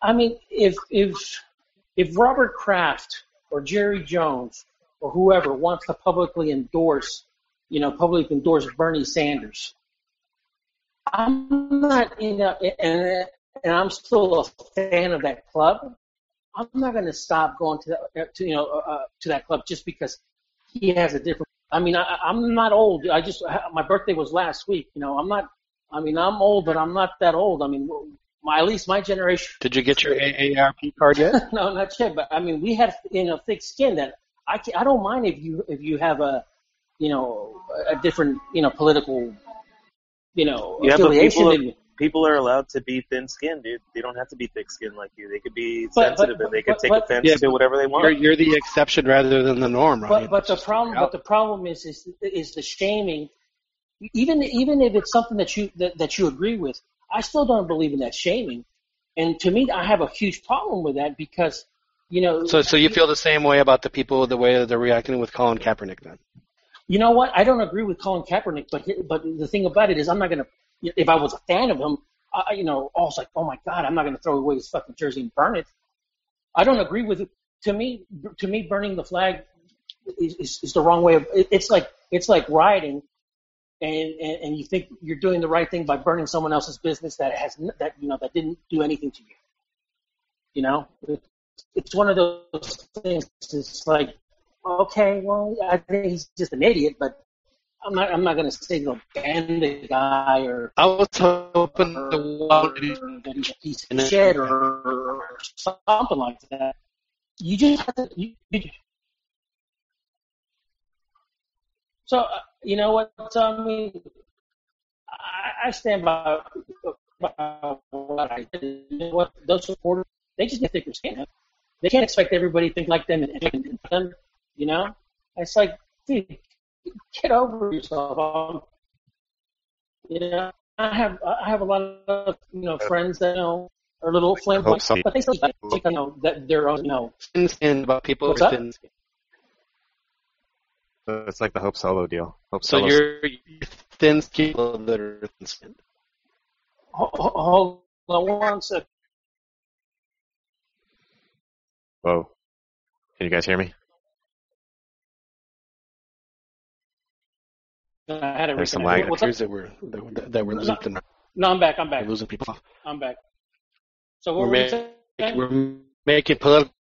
I mean, if if if Robert Kraft or Jerry Jones or whoever wants to publicly endorse, you know, publicly endorse Bernie Sanders, I'm not, you know, and and I'm still a fan of that club. I'm not going to stop going to, that, to you know uh, to that club just because he has a different. I mean, I, I'm not old. I just my birthday was last week. You know, I'm not. I mean, I'm old, but I'm not that old. I mean, my at least my generation. Did you get your AARP card yet? no, not yet. But I mean, we had you know thick skin that I can, I don't mind if you if you have a you know a different you know political you know Yeah, but affiliation. people, are, people are allowed to be thin-skinned, dude. They don't have to be thick-skinned like you. They could be But- but- sensitive and they could but- take but- offense Yeah, to whatever they want. You're, you're the exception rather than the norm, right? But but the problem but the problem is is is the shaming. Even even if it's something that you that, that you agree with, I still don't believe in that shaming. And to me, I have a huge problem with that because you know. So so you feel the same way about the people the way that they're reacting with Colin Kaepernick then? You know what? I don't agree with Colin Kaepernick, but but the thing about it is, I'm not gonna. If I was a fan of him, I, you know, I was like, oh my god, I'm not gonna throw away his fucking jersey and burn it. I don't agree with it. To me, to me, burning the flag is, is, is the wrong way of. It, it's like it's like rioting, and, and and you think you're doing the right thing by burning someone else's business that has that you know that didn't do anything to you. You know, it, it's one of those things. It's like, okay, well, I think he's just an idiot, but I'm not. I'm not going to say go ban the guy or I was hoping or the that he's of shit or, or something like that. You just have to. You, you, so uh, you know what? So, I mean, I, I stand by, by what I did. You know what? Those supporters, they just get thicker skin. They can't expect everybody to think like them and, and them. You know, it's like, dude, get over yourself. Um, you know, I have I have a lot of you know friends that you know are a little flamboyant, so. but they still think you know that their own you know. thin skin about people What's who that? thin skin. So it's like the Hope Solo deal. Hope So Solo's- you're, you're thin skin people that are thin skinned. Hold, hold on one second. Whoa. Can you guys hear me? I had to There's some reconnect. lag. What's up? Here's that we're that, that we're looping, No, I'm back. I'm back. we're losing people. off. I'm back. So what We're, were you ma- saying? we're making political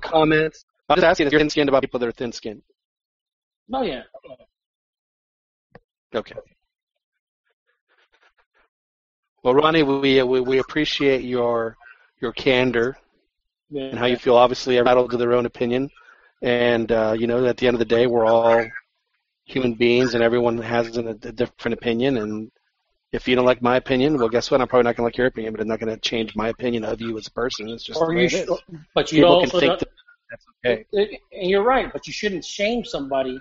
comments. I'm just asking if you're thin skinned about people that are thin skinned. Oh yeah. Okay. Well, Ronnie, we, we we appreciate your your candor yeah. and how you feel. Obviously, entitled to their own opinion, and uh, you know, at the end of the day, we're all human beings, and everyone has an, a different opinion. And if you don't like my opinion, well, guess what? I'm probably not going to like your opinion, but it's not going to change my opinion of you as a person. It's just Or the way you it but you People also can think that that's okay. And you're right, but you shouldn't shame somebody.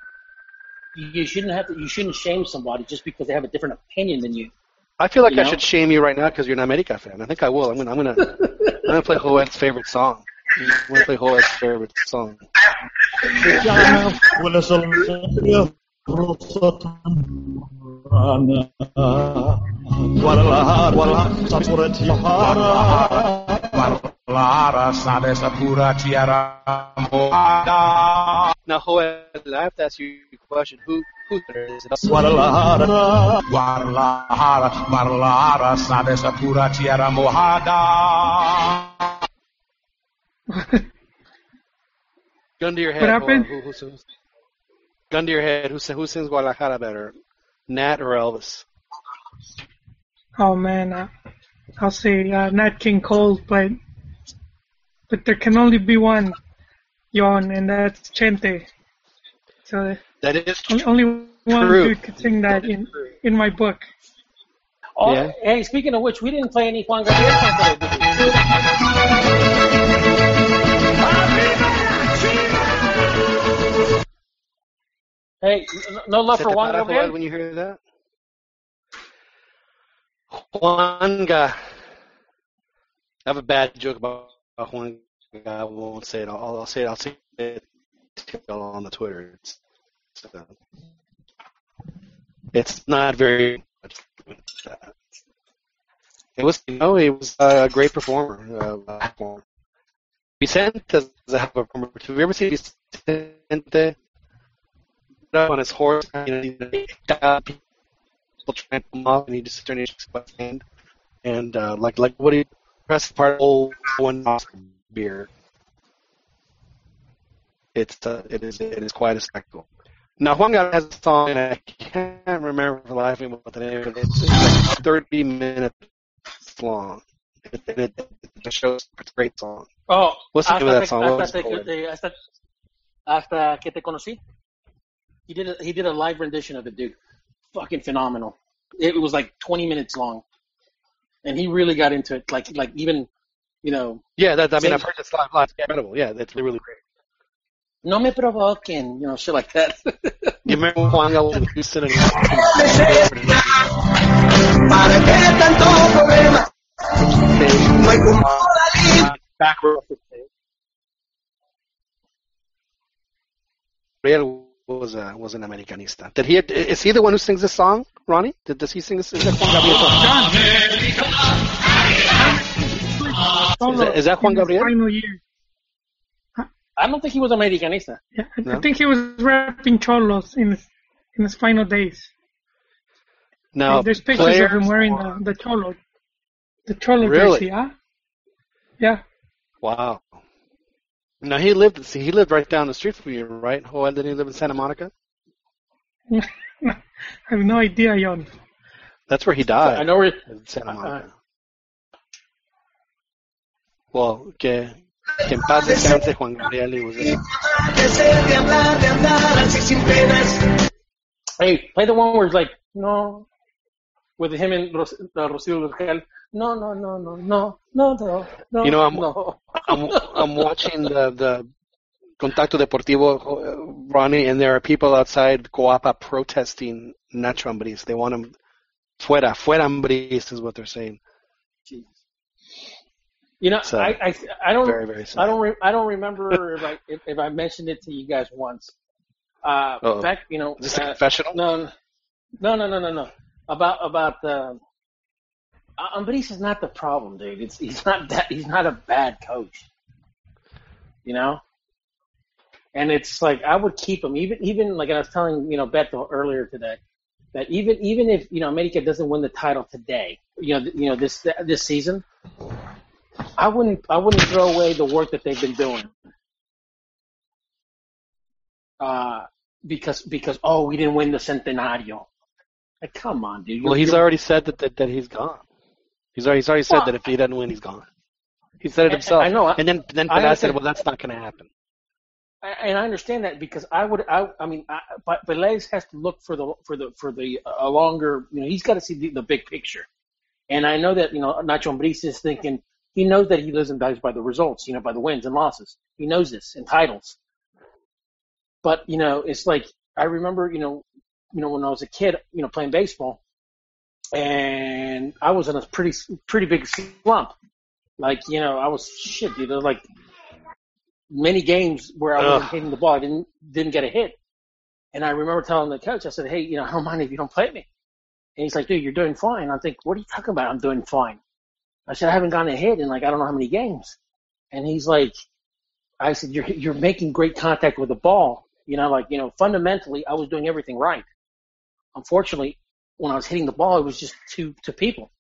You you shouldn't have to. You shouldn't shame somebody just because they have a different opinion than you. I feel like You I know? should shame you right now because you're an America fan. I think I will. I'm gonna I'm gonna I'm gonna play Joel's favorite song. I'm gonna play Joel's favorite song. Guadalajara, Guadalajara, Sapura Guadalajara, Now, Joel, I have to ask you a question. Who, who is it? Guadalajara, Guadalajara, Guadalajara, Gun to your head. What happened? Who, who, who, who, Gun to your head. Who, who sings Guadalajara better, Nat or Elvis? Oh man, uh, I'll say uh, Nat King Cole, but but there can only be one, Yon, and that's Chente. So That is only, only one True. dude could sing that in in my book. Oh, Yeah. hey, speaking of which, we didn't play any Juan Gabriel Hey, no love for Juan Gabriel? when you hear that? Juanga. I have a bad joke about about Juan. I won't say it. I'll, I'll say it. I'll say it on the Twitter. It's, it's, uh, it's not very. It was, you know, he was a great performer. Uh. Vicente a hell a performer. Have you ever seen Vicente up on his horse? You know, he- people trying to him off, and he just turned his hand and uh, like like what he pressed part of the whole one beer. It's uh, it is it is quite a spectacle. Now Juan Gabriel has a song, and I can't remember for the life what the name of it is. It's like 30 minutes long. It, it, it, it shows it's a great song. Oh, What's the name of hasta that song? Hasta te- hasta, hasta que te conocí. He did a, he did a live rendition of it, dude. Fucking phenomenal. It was like 20 minutes long, and he really got into it. Like like even, you know, Yeah, that I mean I've heard this live. live. It's incredible. Yeah, that's really great. no me provoquen, you know, shit like that. You remember when Juan Gabriel was in Houston and ¿Para qué tanto problema? No hay como la back row. Gabriel was a, was an Americanista. Did he? Is he the one who sings this song, Ronnie? Did does he sing this? Is that Juan Gabriel song? Is that, is that Juan Gabriel? Final year. I don't think he was Americanista. Yeah, I, I No? think he was rapping Xolos in his in his final days. Now, There's pictures players, of him wearing the the Xolo, the Xolo Really? jersey. Huh? Yeah. Wow. Now he lived. See, he lived right down the street from you, right? Joel, did he live in Santa Monica? I have no idea, Yon. That's where he died. I know where. in Santa Uh, Monica. Well, que, que en paz descanse Juan Gabriel. He was a, deseo de hablar, de andar así sin penas. Hey, play the one where it's like no, with him and Ros- uh, Rocío Dúrcal. No, no, no, no, no, no, no, no. You know, I'm- no. I'm I'm watching the the Contacto Deportivo, uh, Ronnie, and there are people outside Coapa protesting Nacho Ambriz. They want him fuera, fuera Ambriz is what they're saying. You know, So, I, I, I don't, very, very. I don't, re- I don't remember if I, if, if I mentioned it to you guys once. Uh, Uh-oh. back, you know, Is this a uh, confessional? no, no, no, no, no, no. About, about, uh, Ambriz is not the problem, dude. It's, he's not that, he's not a bad coach. You know? And it's like, I would keep him, even, even, like I was telling, you know, Beto earlier today, that even, even if, you know, America doesn't win the title today, you know, you know, this, this season, I wouldn't I wouldn't throw away the work that they've been doing. Uh because because oh we didn't win the centenario. Like come on, dude. Well, he's already said that, that, that he's gone. He's already, he's already said Well- that if he doesn't win, he's gone. He said it himself. I know, I- and then then I said, well, that's not going to happen. and I understand that because I would I I mean I, but Peláez has to look for the for the for the a longer you know he's got to see the, the big picture. And I know that you know Nacho Ambriz is thinking he knows that he lives and dies by the results, you know, by the wins and losses. He knows this in titles. But you know, it's like I remember, you know, you know when I was a kid, you know, playing baseball, and I was in a pretty pretty big slump. Like you know, I was shit, dude. There were like many games where I wasn't Ugh. hitting the ball, I didn't didn't get a hit. And I remember telling the coach, I said, "Hey, you know, I don't mind if you don't play me." And he's like, dude, you're doing fine. I think, what are you talking about? I'm doing fine. I said, I haven't gotten a hit in like I don't know how many games. And he's like, I said, you're you're making great contact with the ball. You know, like you know, fundamentally, I was doing everything right. Unfortunately, when I was hitting the ball, it was just to to people.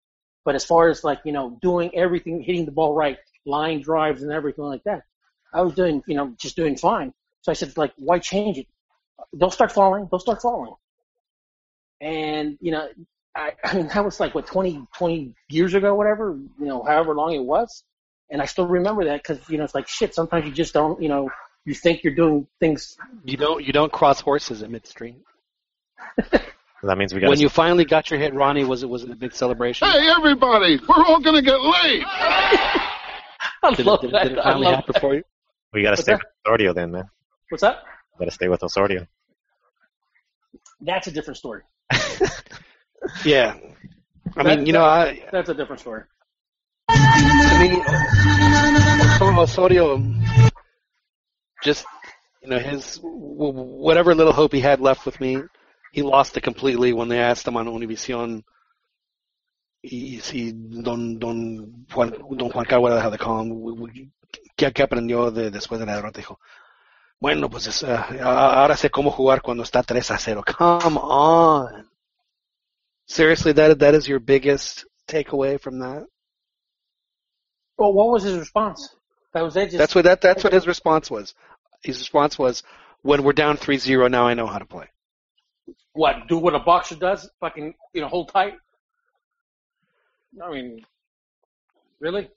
But as far as like you know, doing everything, hitting the ball right, line drives and everything like that, I was doing you know just doing fine. So I said, like, why change it? They'll start falling. They'll start falling. And you know, I, I mean, that was like what 20, 20 years ago, whatever. You know, however long it was. And I still remember that because you know it's like shit. Sometimes you just don't, you know, you think you're doing things. You don't you don't cross horses at midstream. That means we got. When you finally got your hit, Ronnie, was it was it a big celebration? Hey, everybody, we're all going to get laid. I Did, love it, did, that. did it I finally love happen that. for you? we got to What's stay that? with Osorio then, man. What's that? Got to stay with Osorio. That's a different story. Yeah. I That- mean, you know, I That's a different story. I mean, Osorio, um, just you know, his whatever little hope he had left with me, he lost it completely when they asked him on Univision. Y si don don Juan don Juan the hell they call him, ¿qué, qué aprendió de, después de la derrota? Dijo, bueno, pues es, ah, ahora sé cómo jugar cuando está 3 a 0. Come on. Seriously, that that is your biggest takeaway from that? Well, what was his response? That was it. That's what that that's what his response was. His response was, "When we're down 3-0, now I know how to play." What do what a boxer does? Fucking you know hold tight. I mean, really?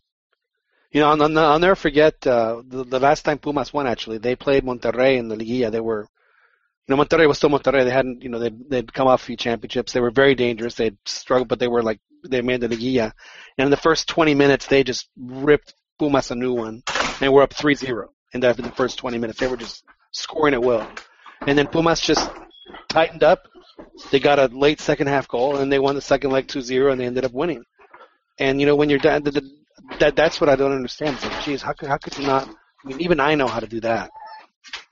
You know, I'll, I'll never forget uh, the, the last time Pumas won. Actually, they played Monterrey in the Liguilla. They were, you know, Monterrey was still Monterrey. They hadn't, you know, they they'd come off a few championships. They were very dangerous. They'd struggled, but they were like they made the Liguilla. And in the first 20 minutes, they just ripped Pumas a new one, and we're up 3-0 in the, in the first 20 minutes. They were just scoring at will, and then Pumas just tightened up. They got a late second half goal, and they won the second leg 2-0, and they ended up winning. And you know, when you're down, the, the, that that's what I don't understand. It's like, geez, how could how could you not? I mean, even I know how to do that.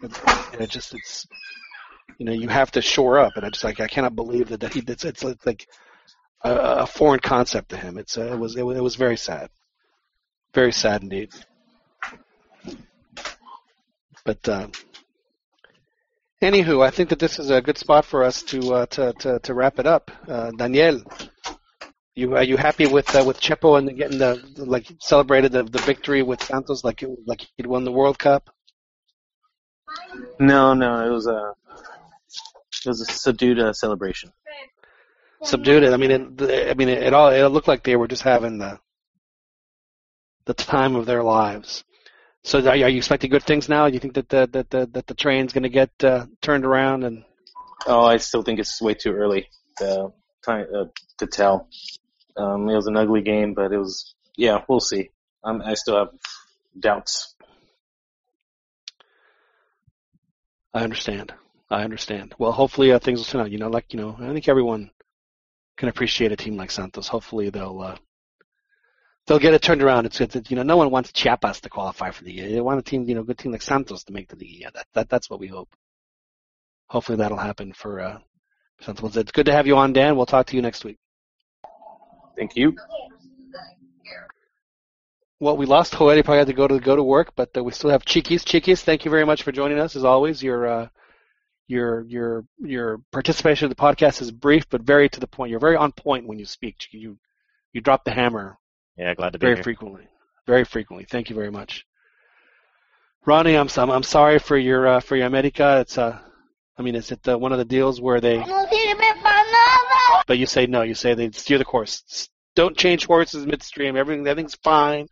It, it just it's you know you have to shore up, and I just like I cannot believe that, that he it's, it's like a, a foreign concept to him. It's uh, it was it it was very sad, very sad indeed. But uh, anywho, I think that this is a good spot for us to uh, to, to to wrap it up. Uh, Daniel, you are you happy with uh, with Chepo and getting the like celebrated the, the victory with Santos like it, like he'd won the World Cup? No, no, it was a it was a subdued uh, celebration. Subdued it. I mean, it, I mean, it, it all it looked like they were just having the the time of their lives. So are you, are you expecting good things now? Do you think that the that the that the train's going to get uh, turned around and Oh, I still think it's way too early to time uh, to tell. Um, it was an ugly game, but it was yeah, we'll see. Um, I still have doubts. I understand. I understand. Well, hopefully uh, things will turn out. You know, like you know, I think everyone can appreciate a team like Santos. Hopefully they'll uh, they'll get it turned around. It's, it's you know, no one wants Chiapas to qualify for the year. They want a team, you know, good team like Santos to make the league. Yeah, that, that that's what we hope. Hopefully that'll happen for uh, Santos. It's good to have you on, Dan. We'll talk to you next week. Thank you. Well, we lost Joel. He probably had to go to go to work, but uh, we still have Chiquis. Chiquis, thank you very much for joining us as always. Your uh, your your your participation in the podcast is brief but very to the point. You're very on point when you speak. You you drop the hammer Yeah, glad to be here. very here. frequently. Very frequently. Thank you very much. Ronnie, I'm I'm, I'm sorry for your uh, for your America. It's uh, I mean, is it uh, one of the deals where they? But you say no. You say they steer the course. Don't change horses midstream. Everything everything's fine.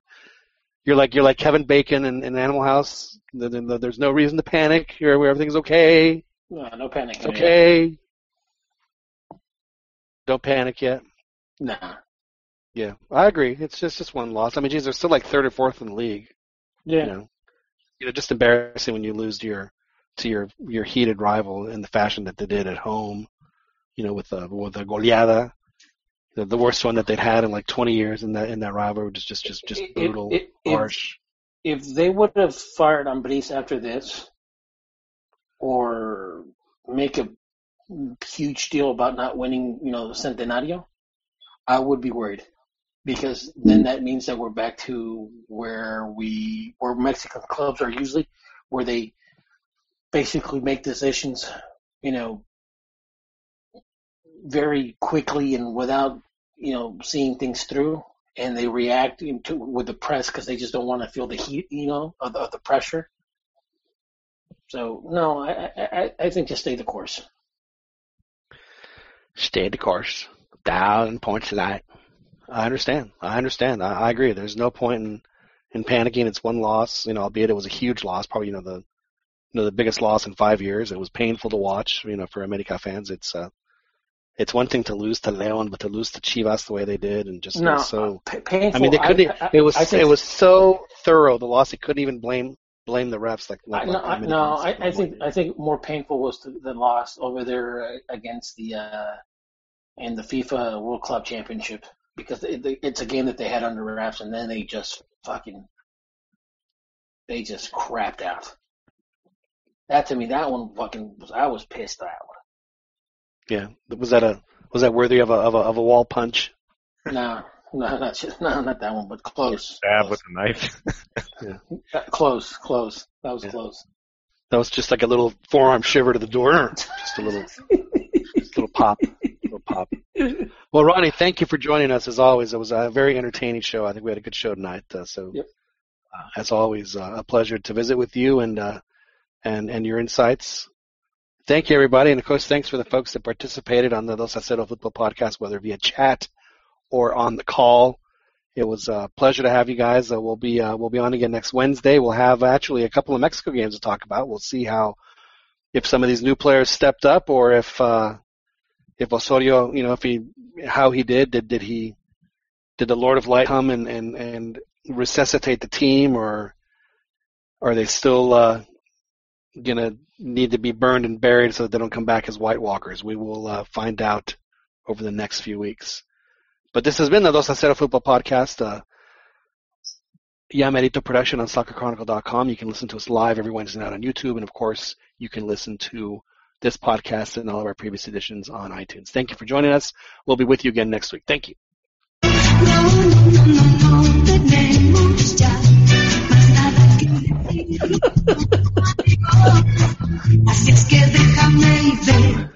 You're like you're like Kevin Bacon in, in Animal House. The- the- the- There's no reason to panic. You're where everything's okay. No, no panic. It's okay. Don't panic yet. Nah. Yeah, I agree. It's just just one loss. I mean, geez, they're still like third or fourth in the league. Yeah. You know, you know, just embarrassing when you lose to your to your your heated rival in the fashion that they did at home. You know, with the with the goleada, the, the worst one that they'd had in like 20 years in that in that rivalry, which is just just just If- brutal, if- if- harsh. If they would have fired Ambriz after this, or make a huge deal about not winning, you know, the Centenario, I would be worried because then that means that we're back to where we where Mexican clubs are usually where they basically make decisions, you know, very quickly and without you know seeing things through, and they react into with the press because they just don't want to feel the heat, you know, of the, of the pressure. So no, I, I I think just stay the course. Stay the course. Down points light. I understand. I understand. I, I agree. There's no point in in panicking. It's one loss, you know, albeit it was a huge loss, probably you know the you know the biggest loss in five years. It was painful to watch, you know, for America fans. It's uh, it's one thing to lose to Leon, but to lose to Chivas the way they did, and just No, so. pa- painful. I mean, they couldn't. I- I- it was think- it was so thorough the loss. They couldn't even blame blame the refs like. Like no, I, no, I, I think I think more painful was the, the loss over there uh, against the uh, in the FIFA World Club Championship because it, it's a game that they had under wraps and then they just fucking they just crapped out. That to me, that one fucking was I was pissed at. That one. Yeah, was that a was that worthy of a of a of a wall punch? No, no, not just, no, not that one, but close. Stab with a knife. Uh, Close, close. That was Yeah. close. That was just like a little forearm shiver to the door. Just a little, just a little pop, little pop. Well, Ronnie, thank you for joining us as always. It was a very entertaining show. I think we had a good show tonight. Uh, so, Yep. uh, as always, uh, a pleasure to visit with you and uh, and and your insights. Thank you, everybody, and of course, thanks for the folks that participated on the Dos a Cero Football Podcast, whether via chat or on the call. It was a pleasure to have you guys. Uh, we'll be uh, we'll be on again next Wednesday. We'll have actually a couple of Mexico games to talk about. We'll see how if some of these new players stepped up or if uh, if Osorio, you know, if he how he did. Did did he did the Lord of Light come and and and resuscitate the team or are they still uh, gonna need to be burned and buried so that they don't come back as White Walkers? We will uh, find out over the next few weeks. But this has been the Dos a Cero Football Podcast. Uh, Yamerito Production on SoccerChronicle.com. You can listen to us live every Wednesday night on YouTube, and of course, you can listen to this podcast and all of our previous editions on iTunes. Thank you for joining us. We'll be with you again next week. Thank you. Así es que déjame ver,